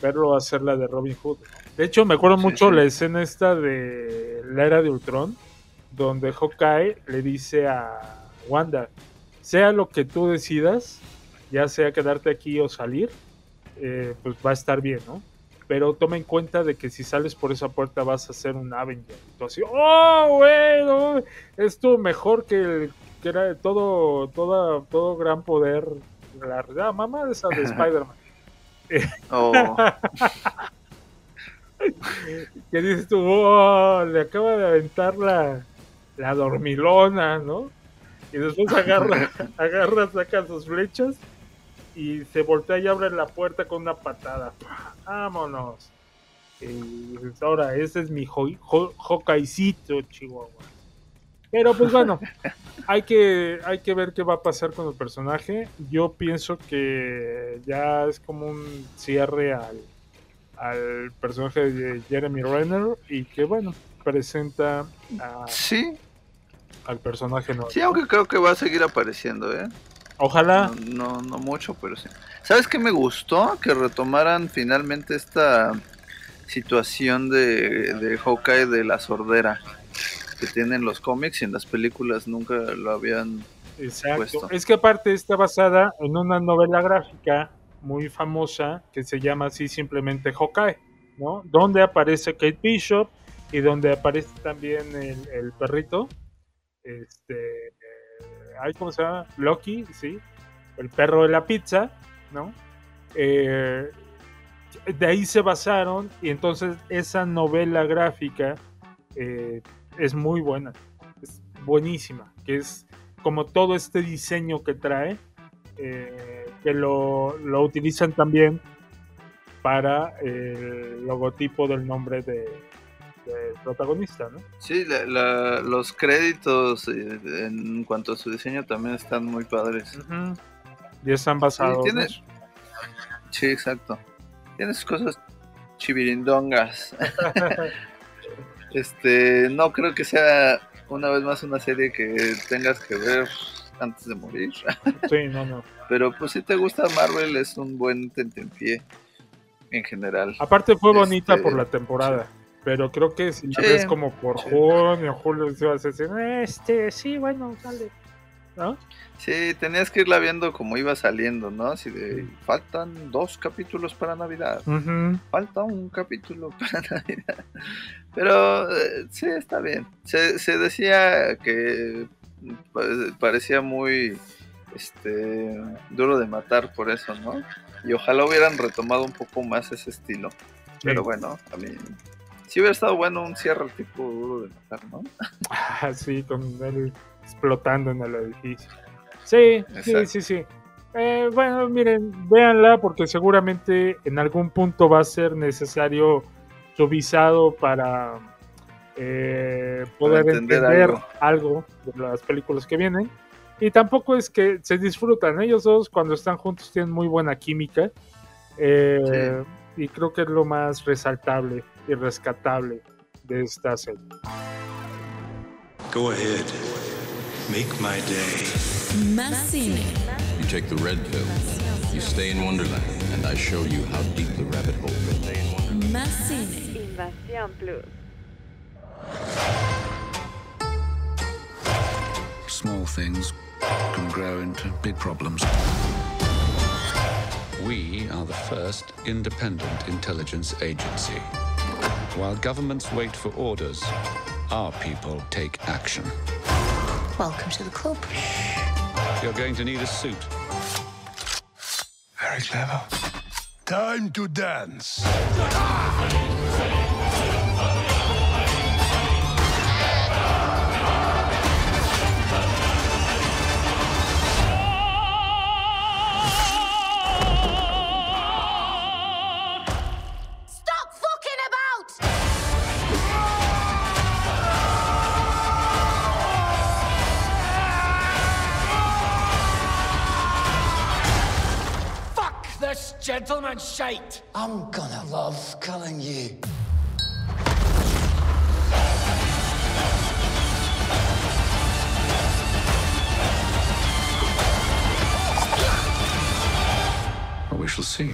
verlo hacer la de Robin Hood. De hecho, me acuerdo Sí, mucho sí. la escena esta de la era de Ultron, donde Hawkeye le dice a Wanda, sea lo que tú decidas, ya sea quedarte aquí o salir, eh, pues va a estar bien, ¿no? Pero toma en cuenta de que si sales por esa puerta vas a ser un Avenger. Así, oh, bueno, esto mejor que el que era de todo, toda, todo gran poder. La, la mamá de esa de Spider-Man. Oh, que dices tú, "Oh, le acaba de aventar la, la dormilona, ¿no? Y después agarra, agarra, saca sus flechas y se voltea y abre la puerta con una patada. Vámonos. Y dices, ahora, ese es mi jo, jo- Hawkeye'cito, Chihuahua. Pero pues bueno, hay que, hay que ver qué va a pasar con el personaje. Yo pienso que ya es como un cierre al, al personaje de Jeremy Renner y que bueno, presenta a- sí, al personaje nuevo. sí, aunque creo que va a seguir apareciendo, ¿eh? Ojalá. No, no, no mucho, pero sí. ¿Sabes qué me gustó? Que retomaran finalmente esta situación de, de Hawkeye de la sordera que tienen los cómics y en las películas nunca lo habían Exacto. puesto. Es que aparte está basada en una novela gráfica muy famosa que se llama así simplemente Hawkeye, ¿no? Donde aparece Kate Bishop y donde aparece también el, el perrito, este, ay, ¿cómo se llama? Loki, sí, el perro de la pizza, ¿no? Eh, de ahí se basaron y entonces esa novela gráfica eh, es muy buena, es buenísima, que es como todo este diseño que trae, eh, que lo, lo utilizan también para el logotipo del nombre de, del protagonista, ¿no? Sí, la- la- los créditos eh, en cuanto a su diseño también están muy padres. Y están basados. en eso. Sí, exacto. Tienes cosas chivirindongas. este, no creo que sea una vez más una serie que tengas que ver antes de morir. Sí, no, no. Pero pues si te gusta Marvel es un buen tentempié en general. Aparte fue bonita Este, por la temporada. Pero creo que si Sí, ves como por junio, julio, se vas a decir, este, sí, bueno, dale. ¿No? Sí, tenías que irla viendo como iba saliendo, ¿no? Así de, faltan dos capítulos para Navidad. Falta un capítulo para Navidad. Pero eh, sí, está bien. Se, se decía que pa- parecía muy este duro de matar por eso, ¿no? Y ojalá hubieran retomado un poco más ese estilo. Pero bueno, mí sí hubiera estado bueno un cierre tipo duro de matar, ¿no? Así, con él explotando en el edificio. Sí, sí, Exacto. sí, sí. Eh, bueno, miren, véanla porque seguramente en algún punto va a ser necesario su visado para eh, poder Para entender, entender algo. algo. de las películas que vienen. Y tampoco es que se disfrutan. Ellos dos cuando están juntos tienen muy buena química. Eh, Y creo que es lo más resaltable y rescatable de esta serie. Go ahead. Make my day. Más cine. You take the red pill, you stay in Wonderland, and I show you how deep the rabbit hole goes. Más cine. Invasión Plus. Small things can grow into big problems. We are the first independent intelligence agency. While governments wait for orders, our people take action. Welcome to the club. You're going to need a suit. Very clever. Time to dance. Gentleman shite! I'm gonna love killing you. We shall see.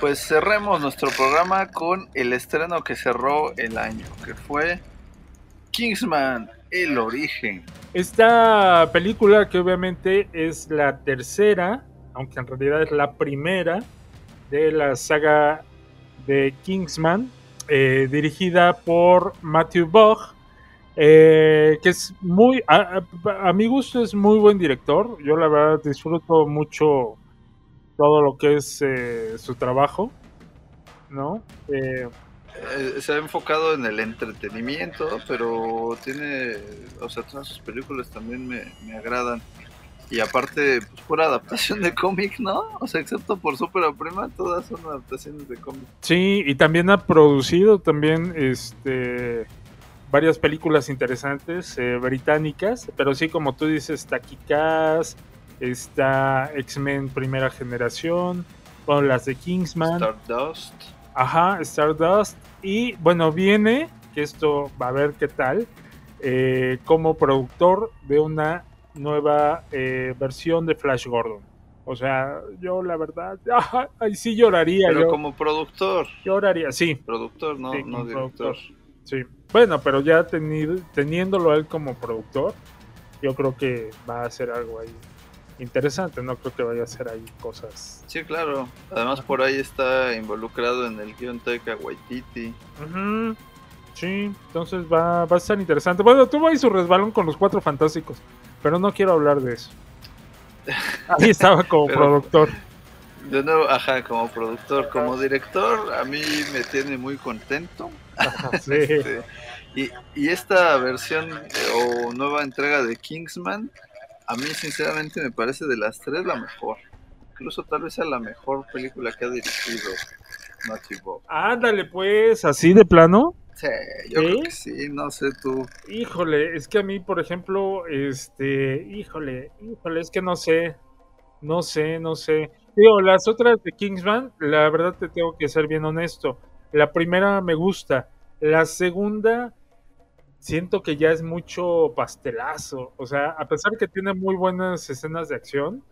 Pues cerremos nuestro programa con el estreno que cerró el año, que fue Kingsman, el origen. Esta película que obviamente es la tercera, aunque en realidad es la primera de la saga de Kingsman, eh, dirigida por Matthew Bogg, eh, que es muy, a, a- a mi gusto es muy buen director. Yo la verdad disfruto mucho todo lo que es eh, su trabajo, ¿no? Eh, Eh, se ha enfocado en el entretenimiento, pero tiene, o sea, todas sus películas también me, me agradan. Y aparte, pues pura adaptación de cómic, ¿no? O sea, excepto por Super Prima, todas son adaptaciones de cómic. Sí, y también ha producido también este varias películas interesantes eh, británicas, pero sí como tú dices, Kick-Ass, está X-Men Primera Generación, bueno, las de Kingsman, Stardust. ajá, Stardust, y bueno, viene, que esto va a ver qué tal, eh, como productor de una nueva eh, versión de Flash Gordon. O sea, yo la verdad, ahí sí lloraría. Pero yo. como productor. Lloraría, sí. Productor, no, Sí, no director. productor. Sí. Bueno, pero ya tenido- teniéndolo él como productor, yo creo que va a ser algo ahí interesante. No creo que vaya a ser ahí cosas. Sí, claro. Además, por ahí está involucrado en el guion Taika Waititi. Ujú. Sí, entonces va, va a estar interesante. Bueno, tuvo ahí su resbalón con los cuatro fantásticos, pero no quiero hablar de eso. Ahí estaba como Pero- productor. De nuevo, ajá, como productor, como director, a mí me tiene muy contento. Sí. Este, y, y esta versión eh, o nueva entrega de Kingsman, a mí sinceramente me parece de las tres la mejor. Incluso tal vez sea la mejor película que ha dirigido Matthew Bob. Ándale, pues, así de plano. Sí, yo ¿Sí? creo que sí, no sé tú. Híjole, es que a mí, por ejemplo, este, híjole, híjole, es que no sé, no sé, no sé. Digo, las otras de Kingsman, la verdad te tengo que ser bien honesto. La primera me gusta, la segunda siento que ya es mucho pastelazo. O sea, a pesar que tiene muy buenas escenas de acción,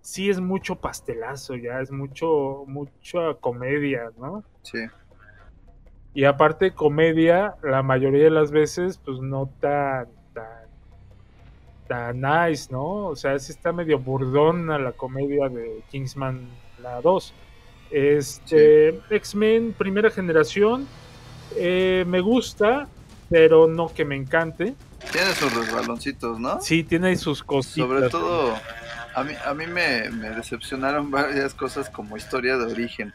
sí es mucho pastelazo, ya es mucho, mucha comedia, ¿no? Sí. Y aparte comedia, la mayoría de las veces, pues no tan, tan, tan nice, ¿no? O sea, sí está medio burdona la comedia de Kingsman la 2. Este, X-Men, primera generación, eh, me gusta, pero no que me encante. Tiene sus resbaloncitos, ¿no? Sí, tiene sus cositas. Sobre todo, A mí, a mí me, me decepcionaron varias cosas como historia de origen.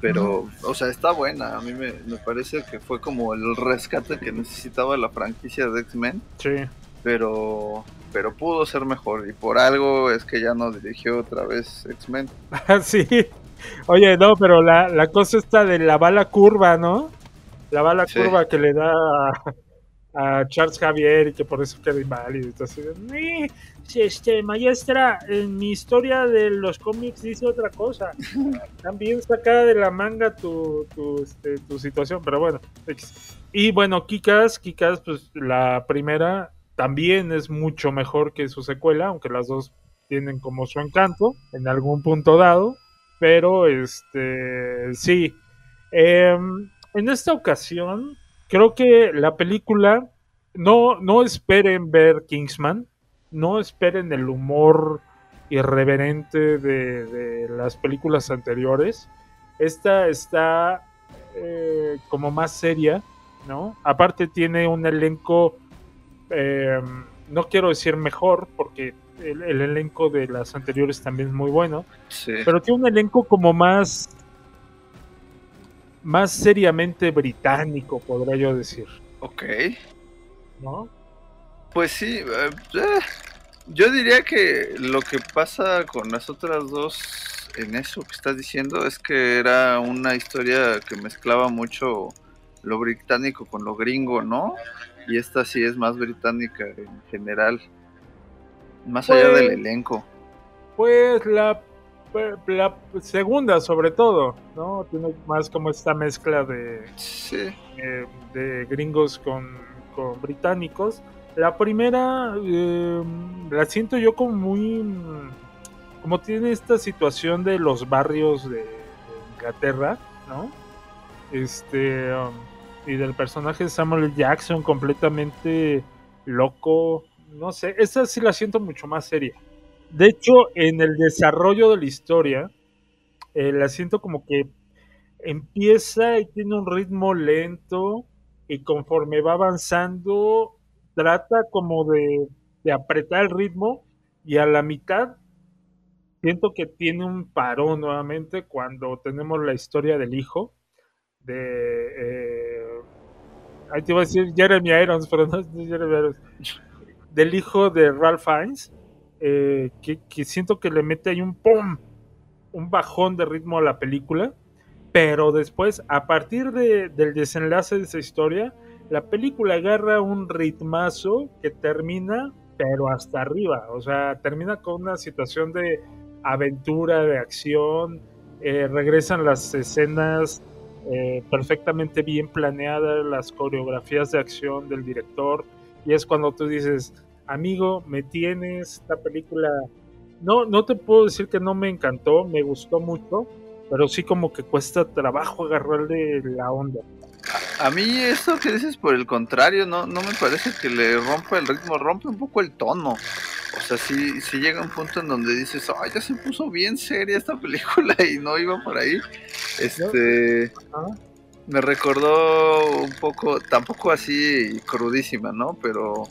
Pero, o sea, está buena. A mí me, me parece que fue como el rescate que necesitaba la franquicia de X-Men. Sí. Pero, pero pudo ser mejor. Y por algo es que ya no dirigió otra vez X-Men. sí. Oye, no, pero la, la cosa está de la bala curva, ¿no? La bala Sí. curva que le da a, a Charles Javier y que por eso queda inválido. y todo así de, "Ni, si este, maestra, en mi historia de los cómics dice otra cosa. También saca de la manga tu, tu, este, tu situación, pero bueno. Y bueno, Kikas, Kikas, pues la primera también es mucho mejor que su secuela, aunque las dos tienen como su encanto en algún punto dado. Pero este sí. Em, en esta ocasión, creo que la película. No, no esperen ver Kingsman. No esperen el humor irreverente de, de las películas anteriores. Esta está eh, como más seria, ¿no? Aparte tiene un elenco, eh, no quiero decir mejor, porque el, el elenco de las anteriores también es muy bueno, Sí. pero tiene un elenco como más, más seriamente británico, podría yo decir, Ok. ¿no? Pues sí, eh, eh, yo diría que lo que pasa con las otras dos en eso que estás diciendo es que era una historia que mezclaba mucho lo británico con lo gringo, ¿no? Y esta sí es más británica en general, más allá Pues- del elenco. Pues la, la segunda sobre todo, ¿no? Tiene más como esta mezcla de, Sí. eh, de gringos con, con británicos. La primera eh, la siento yo como muy... Como tiene esta situación de los barrios de, de Inglaterra, ¿no? Este... um, y del personaje de Samuel. Jackson completamente loco. No sé, esta sí la siento mucho más seria. De hecho, en el desarrollo de la historia, eh, la siento como que empieza y tiene un ritmo lento y conforme va avanzando trata como de, de apretar el ritmo y a la mitad siento que tiene un parón nuevamente cuando tenemos la historia del hijo de eh, ahí te iba a decir Jeremy Irons pero no es Jeremy Irons. Del hijo de Ralph Fiennes eh, que, que siento que le mete ahí un pum un bajón de ritmo a la película pero después, a partir de- del desenlace de esa historia, la película agarra un ritmazo que termina, pero hasta arriba. O sea, termina con una situación de aventura, de acción. eh, regresan las escenas eh, perfectamente bien planeadas, las coreografías de acción del director. Y es cuando tú dices, amigo, me tienes esta película. No, no te puedo decir que no me encantó, me gustó mucho, pero sí como que cuesta trabajo agarrarle la onda. A mí esto que dices por el contrario, no, no me parece que le rompa el ritmo, rompe un poco el tono. O sea, sí, sí llega un punto en donde dices, ay, ya se puso bien seria esta película y no iba por ahí. Este, me recordó un poco, tampoco así crudísima, ¿no? Pero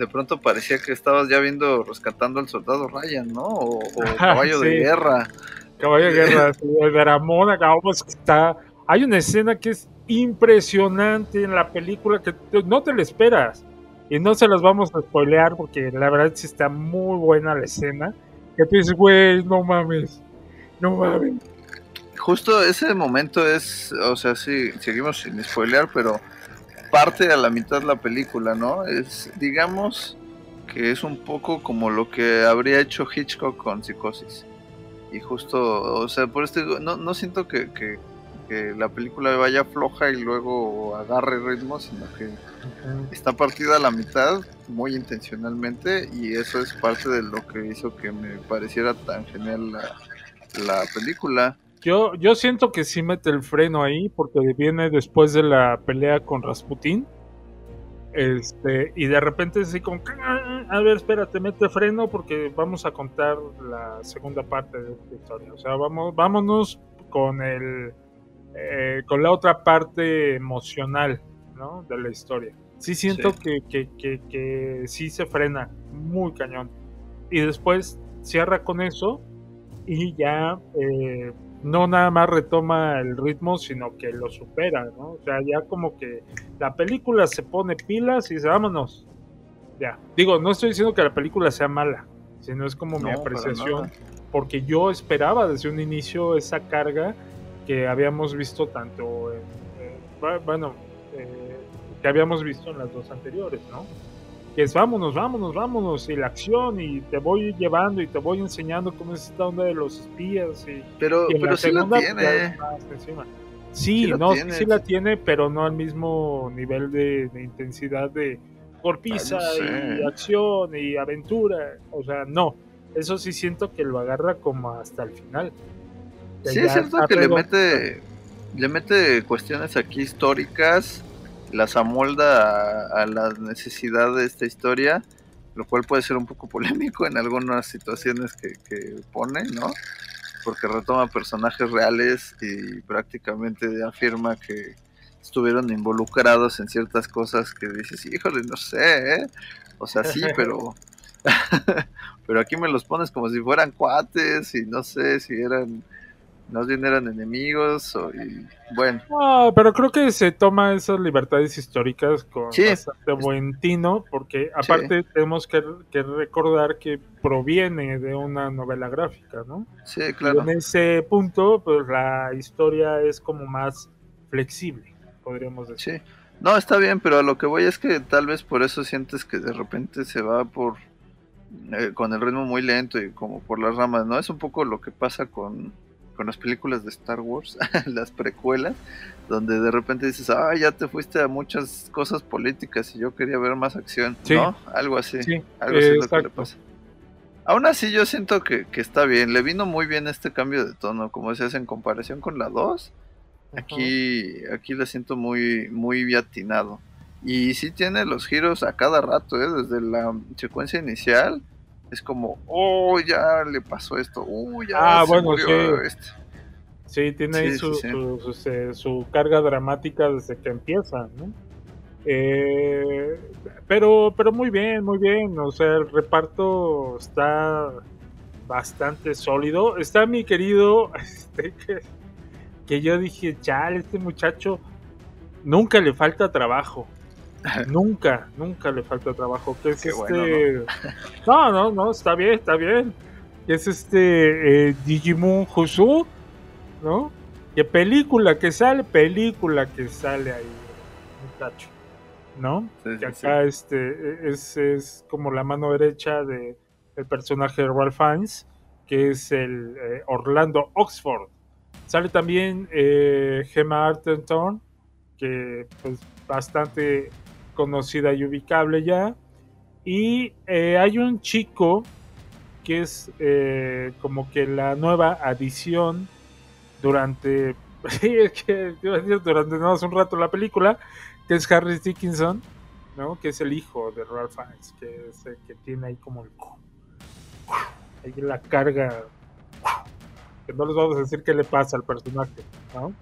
de pronto parecía que estabas ya viendo Rescatando al Soldado Ryan, ¿no? O, o Caballo de. Guerra. Caballo de guerra, sí, el Dramón acabamos que está. Hay una escena que es impresionante en la película que te- no te la esperas. Y no se las vamos a spoilear porque la verdad sí está muy buena la escena. Que tú dices, güey, no mames. No mames. Justo ese momento es, o sea, sí, seguimos sin spoilear, pero parte a la mitad de la película, ¿no? Es, digamos que es un poco como lo que habría hecho Hitchcock con Psicosis. Y justo, o sea, por este, no, no siento que, que, que la película vaya floja y luego agarre ritmo, sino que está partida a la mitad muy intencionalmente y eso es parte de lo que hizo que me pareciera tan genial la, la película. Yo, yo siento que sí mete el freno ahí porque viene después de la pelea con Rasputín. Este, y de repente así como, "Ah, a ver, espérate, mete freno porque vamos a contar la segunda parte de esta historia. O sea, vamos, vámonos con el, eh, con la otra parte emocional, ¿no? De la historia. Sí siento Sí. Que, que, que, que sí se frena muy cañón. y después cierra con eso y ya eh, no nada más retoma el ritmo, sino que lo supera, ¿no? O sea, ya como que la película se pone pilas y dice, vámonos. Ya. Digo, no estoy diciendo que la película sea mala, sino es como mi No, apreciación, porque yo esperaba desde un inicio esa carga que habíamos visto tanto en, eh, bu- bueno, eh, que habíamos visto en las dos anteriores, ¿no? Que es vámonos, vámonos, vámonos, y la acción, y te voy llevando y te voy enseñando cómo es esta onda de los espías. Y, Pero, y pero la sí la tiene. encima. Sí, Sí no, sí, tiene. sí la tiene, pero no al mismo nivel de, de intensidad de golpiza Ah, no sé. y acción y aventura. O sea, no. Eso sí siento que lo agarra como hasta el final. Sí, es cierto que le mete, le mete cuestiones aquí históricas, las amolda a, a la necesidad de esta historia, lo cual puede ser un poco polémico en algunas situaciones que, que pone, ¿no? Porque retoma personajes reales y prácticamente afirma que estuvieron involucrados en ciertas cosas que dices, híjole, no sé, ¿eh? O sea, sí, pero... pero aquí me los pones como si fueran cuates y no sé si eran bien eran enemigos o, y bueno No, pero creo que se toma esas libertades históricas con Sí. bastante buen tino, porque aparte tenemos que, que recordar que proviene de una novela gráfica, ¿no? sí Y claro en ese punto, pues la historia es como más flexible, podríamos decir. sí no está bien pero a lo que voy es que tal vez por eso sientes que de repente se va por eh, con el ritmo muy lento y como por las ramas no es un poco lo que pasa con con las películas de Star Wars, las precuelas, donde de repente dices, ah, ya te fuiste a muchas cosas políticas y yo quería ver más acción, Sí. ¿no? Algo así. Sí, Algo así es lo que le pasa. Aún así yo siento que, que está bien, le vino muy bien este cambio de tono, como decías, en comparación con la 2, aquí, aquí le siento muy, muy atinado. Y sí tiene los giros a cada rato, ¿eh? desde la secuencia inicial, es como, oh, ya le pasó esto, uh, ya Ah, se bueno, murió sí. este. Sí, tiene ahí su, sí, su- su- se- su carga dramática desde que empieza, ¿no? Eh, pero, pero muy bien, muy bien. O sea, el reparto está bastante sólido. Está mi querido, este, que, que yo dije, chale, este muchacho nunca le falta trabajo. nunca, nunca le falta trabajo. Que es Qué este. bueno, ¿no? no, no, está bien, está bien. Es este eh, Digimon Husu, ¿no? Que película que sale, película que sale ahí, muchacho, ¿no? Sí, que sí, acá este es, es como la mano derecha de el personaje de Ralph Fiennes, que es el eh, Orlando Oxford. Sale también eh, Gemma Arterton, que pues bastante conocida y ubicable ya. Y eh, hay un chico que es eh, como que la nueva adición durante, durante no hace un rato la película, que es Harry Dickinson, ¿no? Que es el hijo de Ralph Fiennes, que es el que tiene ahí como el, ahí la carga, que no les vamos a decir qué le pasa al personaje, ¿no?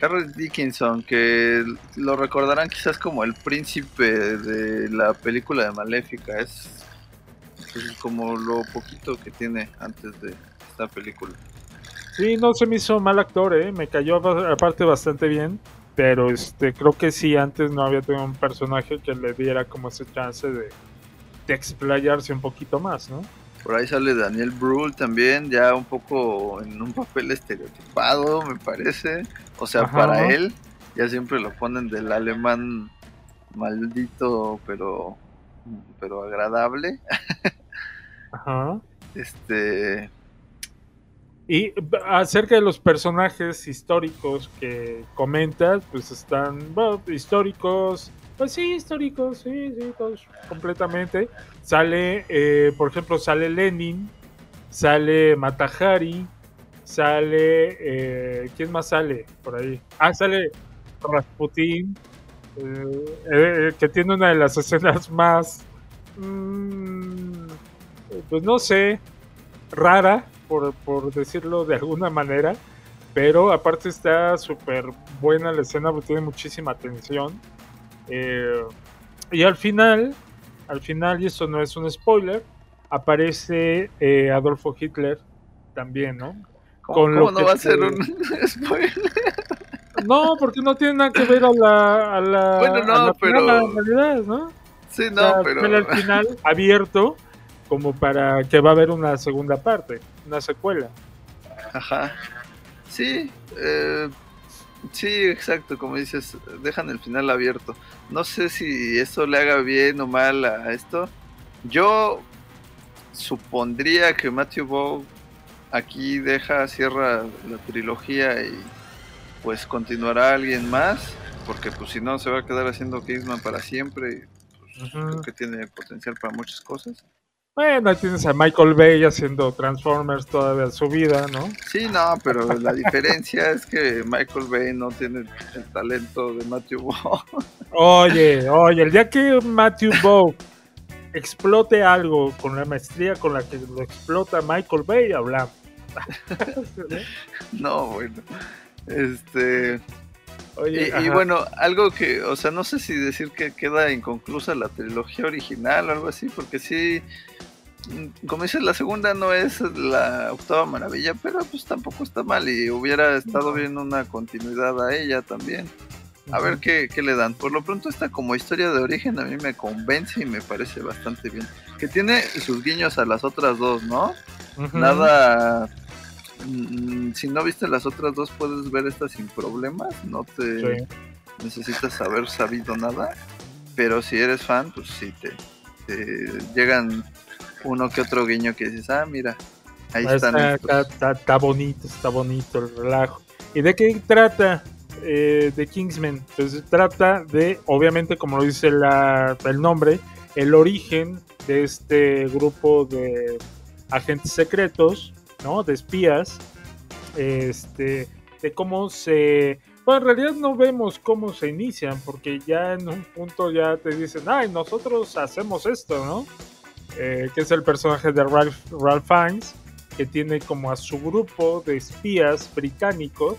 Harry Dickinson, que lo recordarán quizás como el príncipe de la película de Maléfica, es, como lo poquito que tiene antes de esta película. Sí, no se me hizo mal actor, ¿eh? me cayó aparte bastante bien, pero este creo que sí, antes no había tenido un personaje que le diera como ese chance de, de explayarse un poquito más, ¿no? Por ahí sale Daniel Brühl también, ya un poco en un papel estereotipado, me parece. O sea, Ajá. para él, ya siempre lo ponen del alemán maldito, pero, pero agradable. Ajá. Este, Y acerca de los personajes históricos que comentas, pues están bueno, históricos, pues sí, históricos, sí, sí, todos completamente. Sale, eh, por ejemplo, sale Lenin, sale Matahari, sale, eh, ¿quién más sale por ahí? Ah, sale Rasputin, eh, eh, que tiene una de las escenas más, mm, pues no sé, rara, por, por decirlo de alguna manera, pero aparte está súper buena la escena, porque tiene muchísima tensión. Eh, y al final, al final, y esto no es un spoiler, aparece eh, Adolfo Hitler también, ¿no? ¿Cómo, Con lo cómo no que va a ser te- un spoiler? No, porque no tiene nada que ver a la, a la, Bueno, no, a la pero- realidad, ¿no? Sí, O no, sea, pero... al final abierto como para que va a haber una segunda parte, una secuela. Ajá. Sí, eh, sí, exacto, como dices, dejan el final abierto. No sé si eso le haga bien o mal a esto. Yo supondría que Matthew Bow aquí deja, cierra la trilogía y pues continuará alguien más, porque pues si no se va a quedar haciendo Kingsman para siempre y pues, creo que tiene potencial para muchas cosas. Bueno, ahí tienes a Michael Bay haciendo Transformers todavía su vida, ¿no? Sí, no, pero la diferencia es que Michael Bay no tiene el talento de Matthew Vaughn. Oye, oye, el día que Matthew Bow explote algo con la maestría con la que lo explota Michael Bay, hablamos. No, bueno. Este. Oye, y, y bueno, algo que, o sea, no sé si decir que queda inconclusa la trilogía original o algo así, porque sí, como dices, la segunda no es la octava maravilla, pero pues tampoco está mal y hubiera estado bien una continuidad a ella también. A ver qué, qué le dan. Por lo pronto esta como historia de origen a mí me convence y me parece bastante bien. Que tiene sus guiños a las otras dos, ¿no? Nada... mm, Si no viste las otras dos puedes ver esta sin problemas. No te Sí. necesitas haber sabido nada. Pero si eres fan, pues sí te, te llegan uno que otro guiño que dices, ah, mira, ahí Ah, están. está, estos". está- está- está bonito, está bonito el relajo. ¿Y de qué trata eh, de Kingsman? Pues trata de, obviamente, como lo dice la- el nombre, el origen de este grupo de agentes secretos, ¿no? De espías, este, de cómo se... Bueno, en realidad no vemos cómo se inician, porque ya en un punto ya te dicen, ay, nosotros hacemos esto, ¿no? Eh, que es el personaje de Ralph, Ralph Fiennes, que tiene como a su grupo de espías británicos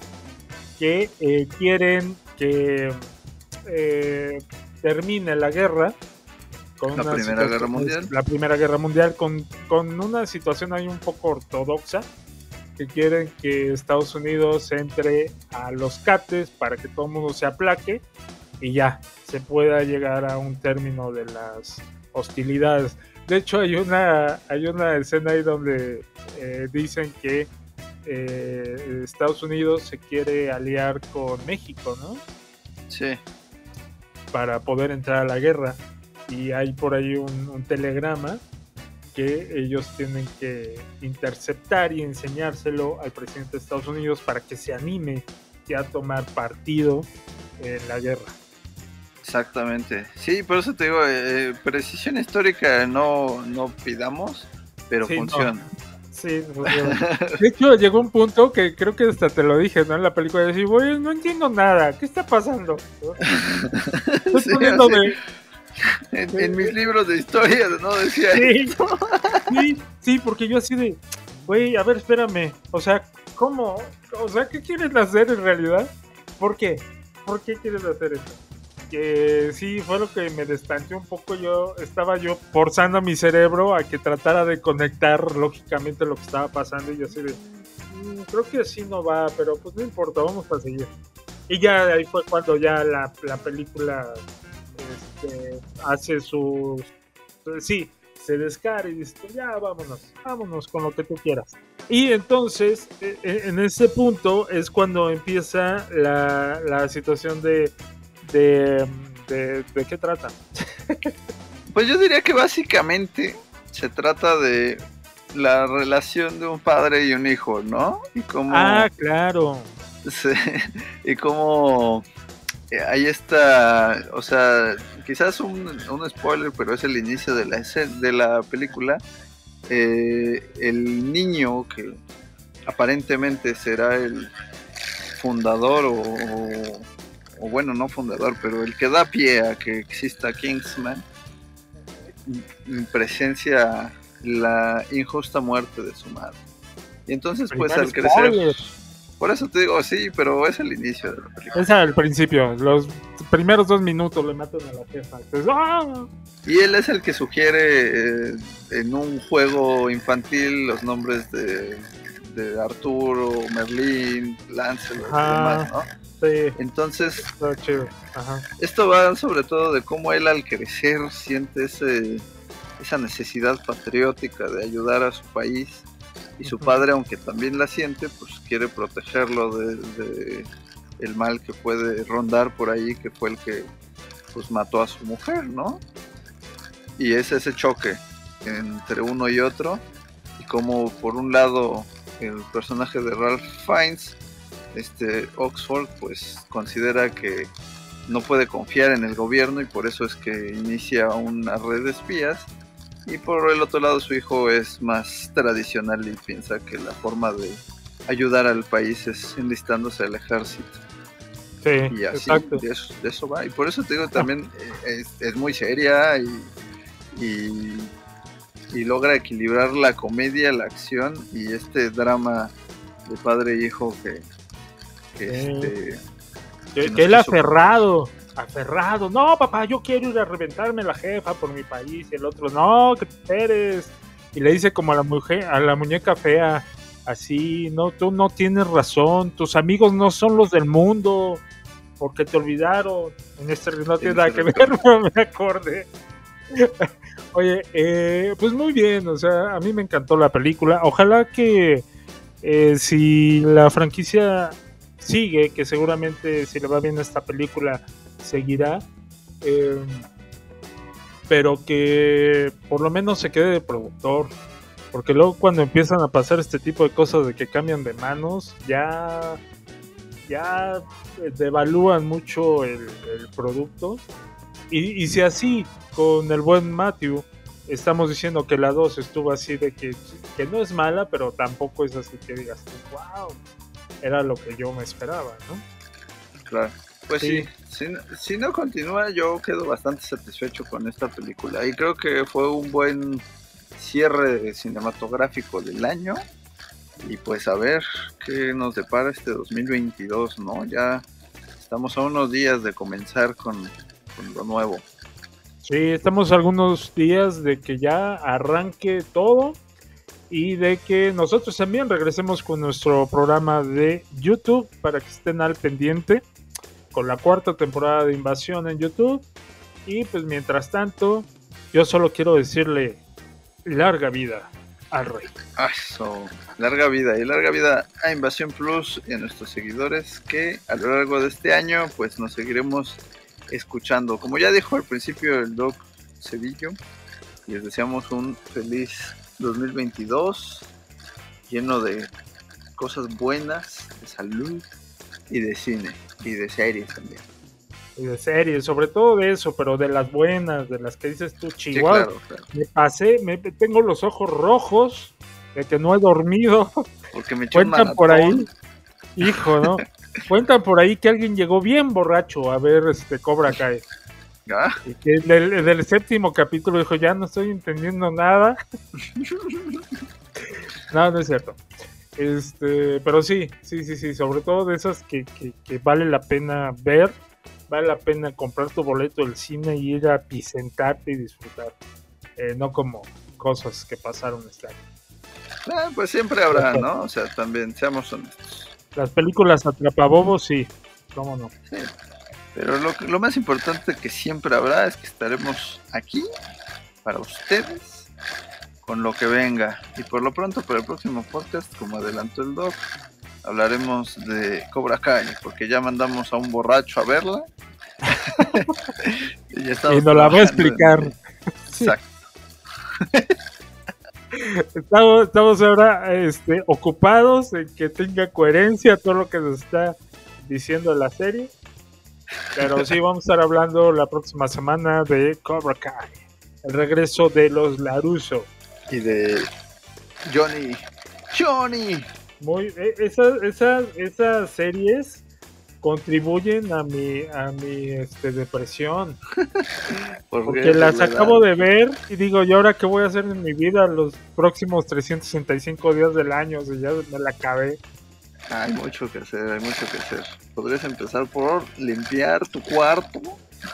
que eh, quieren que eh, termine la guerra. Con La una Primera Guerra Mundial. La Primera Guerra Mundial con, con una situación ahí un poco ortodoxa que quieren que Estados Unidos entre a los cates para que todo el mundo se aplaque y ya se pueda llegar a un término de las hostilidades. De hecho, hay una, hay una escena ahí donde eh, dicen que eh, Estados Unidos se quiere aliar con México, ¿no? Sí. Para poder entrar a la guerra. Y hay por ahí un, un telegrama que ellos tienen que interceptar y enseñárselo al presidente de Estados Unidos para que se anime ya a tomar partido en la guerra. Exactamente. Sí, por eso te digo, eh, precisión histórica no, no pidamos, pero Sí, no. funciona. Sí, de hecho llegó un punto que creo que hasta te lo dije, ¿no? En la película de decir, güey, no entiendo nada, ¿qué está pasando? Estoy Sí, de- En, en mis libros de historia, ¿no? Decía Sí, esto. sí, sí, porque yo así de, güey, a ver, espérame, o sea, ¿cómo? O sea, ¿qué quieren hacer en realidad? ¿Por qué? ¿Por qué quieren hacer eso? Que sí, fue lo que me destanteó un poco. Yo estaba yo forzando a mi cerebro a que tratara de conectar lógicamente lo que estaba pasando y yo así de, "Mm, creo que así no va, pero pues no importa, vamos a seguir. Y ya ahí fue cuando ya la, la película este, hace sus... Sí, se descarga y dice, ya vámonos, vámonos con lo que tú quieras. Y entonces, e- e- en ese punto es cuando empieza la, la situación de, de, de, de qué trata. Pues yo diría que básicamente se trata de la relación de un padre y un hijo, ¿no? Y cómo, Ah, claro. y cómo eh, ahí está, o sea, quizás un, un spoiler, pero es el inicio de la, de la película. Eh, el niño que aparentemente será el fundador o, o- o bueno, no fundador, pero el que da pie a que exista Kingsman, presencia la injusta muerte de su madre. Y entonces, pues al crecer, spoiler. por eso te digo, sí, pero es el inicio de la película. Es al principio. Los primeros dos minutos le matan a la jefa. Entonces, ¡ah! Y él es el que sugiere eh, en un juego infantil los nombres de, de Arturo, Merlín, Lancelot y demás, ¿no? Sí, Entonces, está chido. Ajá. esto va sobre todo de cómo él al crecer siente ese, esa necesidad patriótica de ayudar a su país y su padre, aunque también la siente, pues quiere protegerlo de, de el mal que puede rondar por ahí, que fue el que pues mató a su mujer, ¿no? Y es ese choque entre uno y otro y como por un lado el personaje de Ralph Fiennes, este Oxford, pues considera que no puede confiar en el gobierno y por eso es que inicia una red de espías. Y por el otro lado su hijo es más tradicional y piensa que la forma de ayudar al país es enlistándose al ejército. Sí, Y así, exacto. de eso, de eso va. Y por eso te digo, también eh, es, es muy seria y, y, y logra equilibrar la comedia, la acción y este drama de padre e hijo que. Este, Que, que él aferrado, aferrado. No, papá, yo quiero ir a reventarme la jefa por mi país. Y el otro, no, que esperes. Y le dice como a la mujer, a la muñeca fea, así, no, tú no tienes razón. Tus amigos no son los del mundo. Porque te olvidaron. En este no tiene nada que ver, pero me acordé. Oye, eh, pues muy bien, o sea, a mí me encantó la película. Ojalá que eh, si la franquicia sigue, que seguramente si le va bien esta película seguirá, eh, pero que por lo menos se quede de productor, porque luego cuando empiezan a pasar este tipo de cosas de que cambian de manos, ya ya devalúan mucho el, el producto. Y, y si así, con el buen Matthew, estamos diciendo que la 2 estuvo así de que, que no es mala, pero tampoco es así que digas, wow, era lo que yo me esperaba, ¿no? Claro. Pues Sí. sí, si, no- si no continúa, yo quedo bastante satisfecho con esta película. Y creo que fue un buen cierre cinematográfico del año. Y pues a ver qué nos depara este 2022, ¿no? Ya estamos a unos días de comenzar con, con lo nuevo. Sí, estamos a algunos días de que ya arranque todo y de que nosotros también regresemos con nuestro programa de YouTube para que estén al pendiente con la cuarta temporada de Invasión en YouTube. Y pues mientras tanto, yo solo quiero decirle larga vida al rey. Eso, larga vida y larga vida a Invasión Plus y a nuestros seguidores que a lo largo de este año pues nos seguiremos escuchando. Como ya dijo al principio el Doc Cedillo, les deseamos un feliz 2022 lleno de cosas buenas, de salud y de cine y de series también. Y de series, sobre todo de eso, pero de las buenas, de las que dices tú, Sí, Chihuahua. claro, claro. Me pasé, me, tengo los ojos rojos de que no he dormido. Porque me Cuentan por ahí, hijo, ¿no? Cuentan por ahí que alguien llegó bien borracho a ver este Cobra Kai. Ah, que del, del séptimo capítulo dijo, ya no estoy entendiendo nada. no, no es cierto. Este, pero sí, sí, sí, sí, sobre todo de esas que, que, que vale la pena ver, vale la pena comprar tu boleto del cine y ir a pisentarte y disfrutar. Eh, no como cosas que pasaron este año. ah, pues siempre habrá, ¿no? O sea, también seamos honestos. Las películas atrapabobos, sí, cómo no. Sí. Pero lo, lo más importante que siempre habrá es que estaremos aquí para ustedes con lo que venga. Y por lo pronto, para el próximo podcast, como adelantó el doc, hablaremos de Cobra Kai, porque ya mandamos a un borracho a verla. y, ya Y nos la va a explicar. Exacto. Estamos, estamos ahora este, ocupados en que tenga coherencia todo lo que nos está diciendo la serie. Pero sí, vamos a estar hablando la próxima semana de Cobra Kai. El regreso de los Laruso. Y de Johnny. Johnny. Muy, esas, esas, esas series contribuyen a mi, a mi este, depresión. Porque las acabo de ver y digo, ¿y ahora qué voy a hacer en mi vida los próximos 365 días del año? Si ya me la acabé. Hay mucho que hacer, hay mucho que hacer. Podrías empezar por limpiar tu cuarto.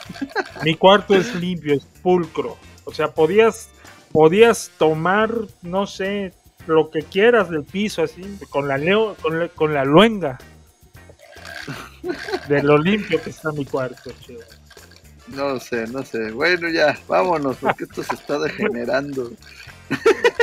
Mi cuarto es limpio, es pulcro. O sea, podías, podías tomar, no sé, lo que quieras del piso, así, con la, leo, con la, con la luenga. De lo limpio que está mi cuarto, chido. No sé, no sé. Bueno, ya, vámonos, porque esto se está degenerando.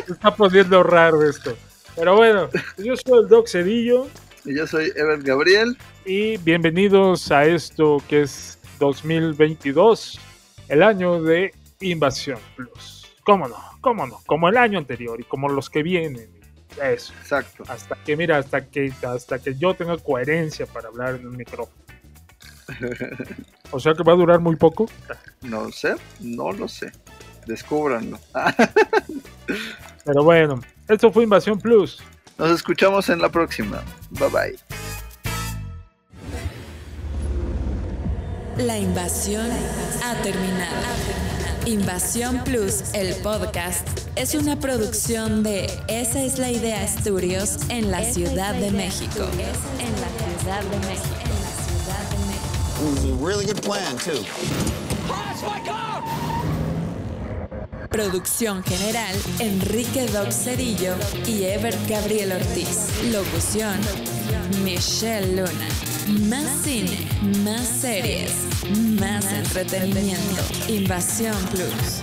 Se está poniendo raro esto. Pero bueno, yo soy el Doc Cedillo. Y yo soy Ever Gabriel. Y bienvenidos a esto que es 2022, el año de Invasión Plus. ¿Cómo no? ¿Cómo no? Como el año anterior y como los que vienen. Eso. Exacto. Hasta que, mira, hasta que, hasta que yo tenga coherencia para hablar en un micrófono. O sea que va a durar muy poco. No sé, no lo sé. Descúbranlo. Pero bueno, esto fue Invasión Plus. Nos escuchamos en la próxima. Bye bye. La invasión ha terminado. Invasión Plus, el podcast, es una producción de Esa es la idea Estudios en la Ciudad de México. En la Ciudad de México. It was a really good plan, too. Producción general, Enrique Doc Cedillo y Ever Gabriel Ortiz. Locución, Michelle Luna. Más cine, más series, más entretenimiento. Invasión Plus.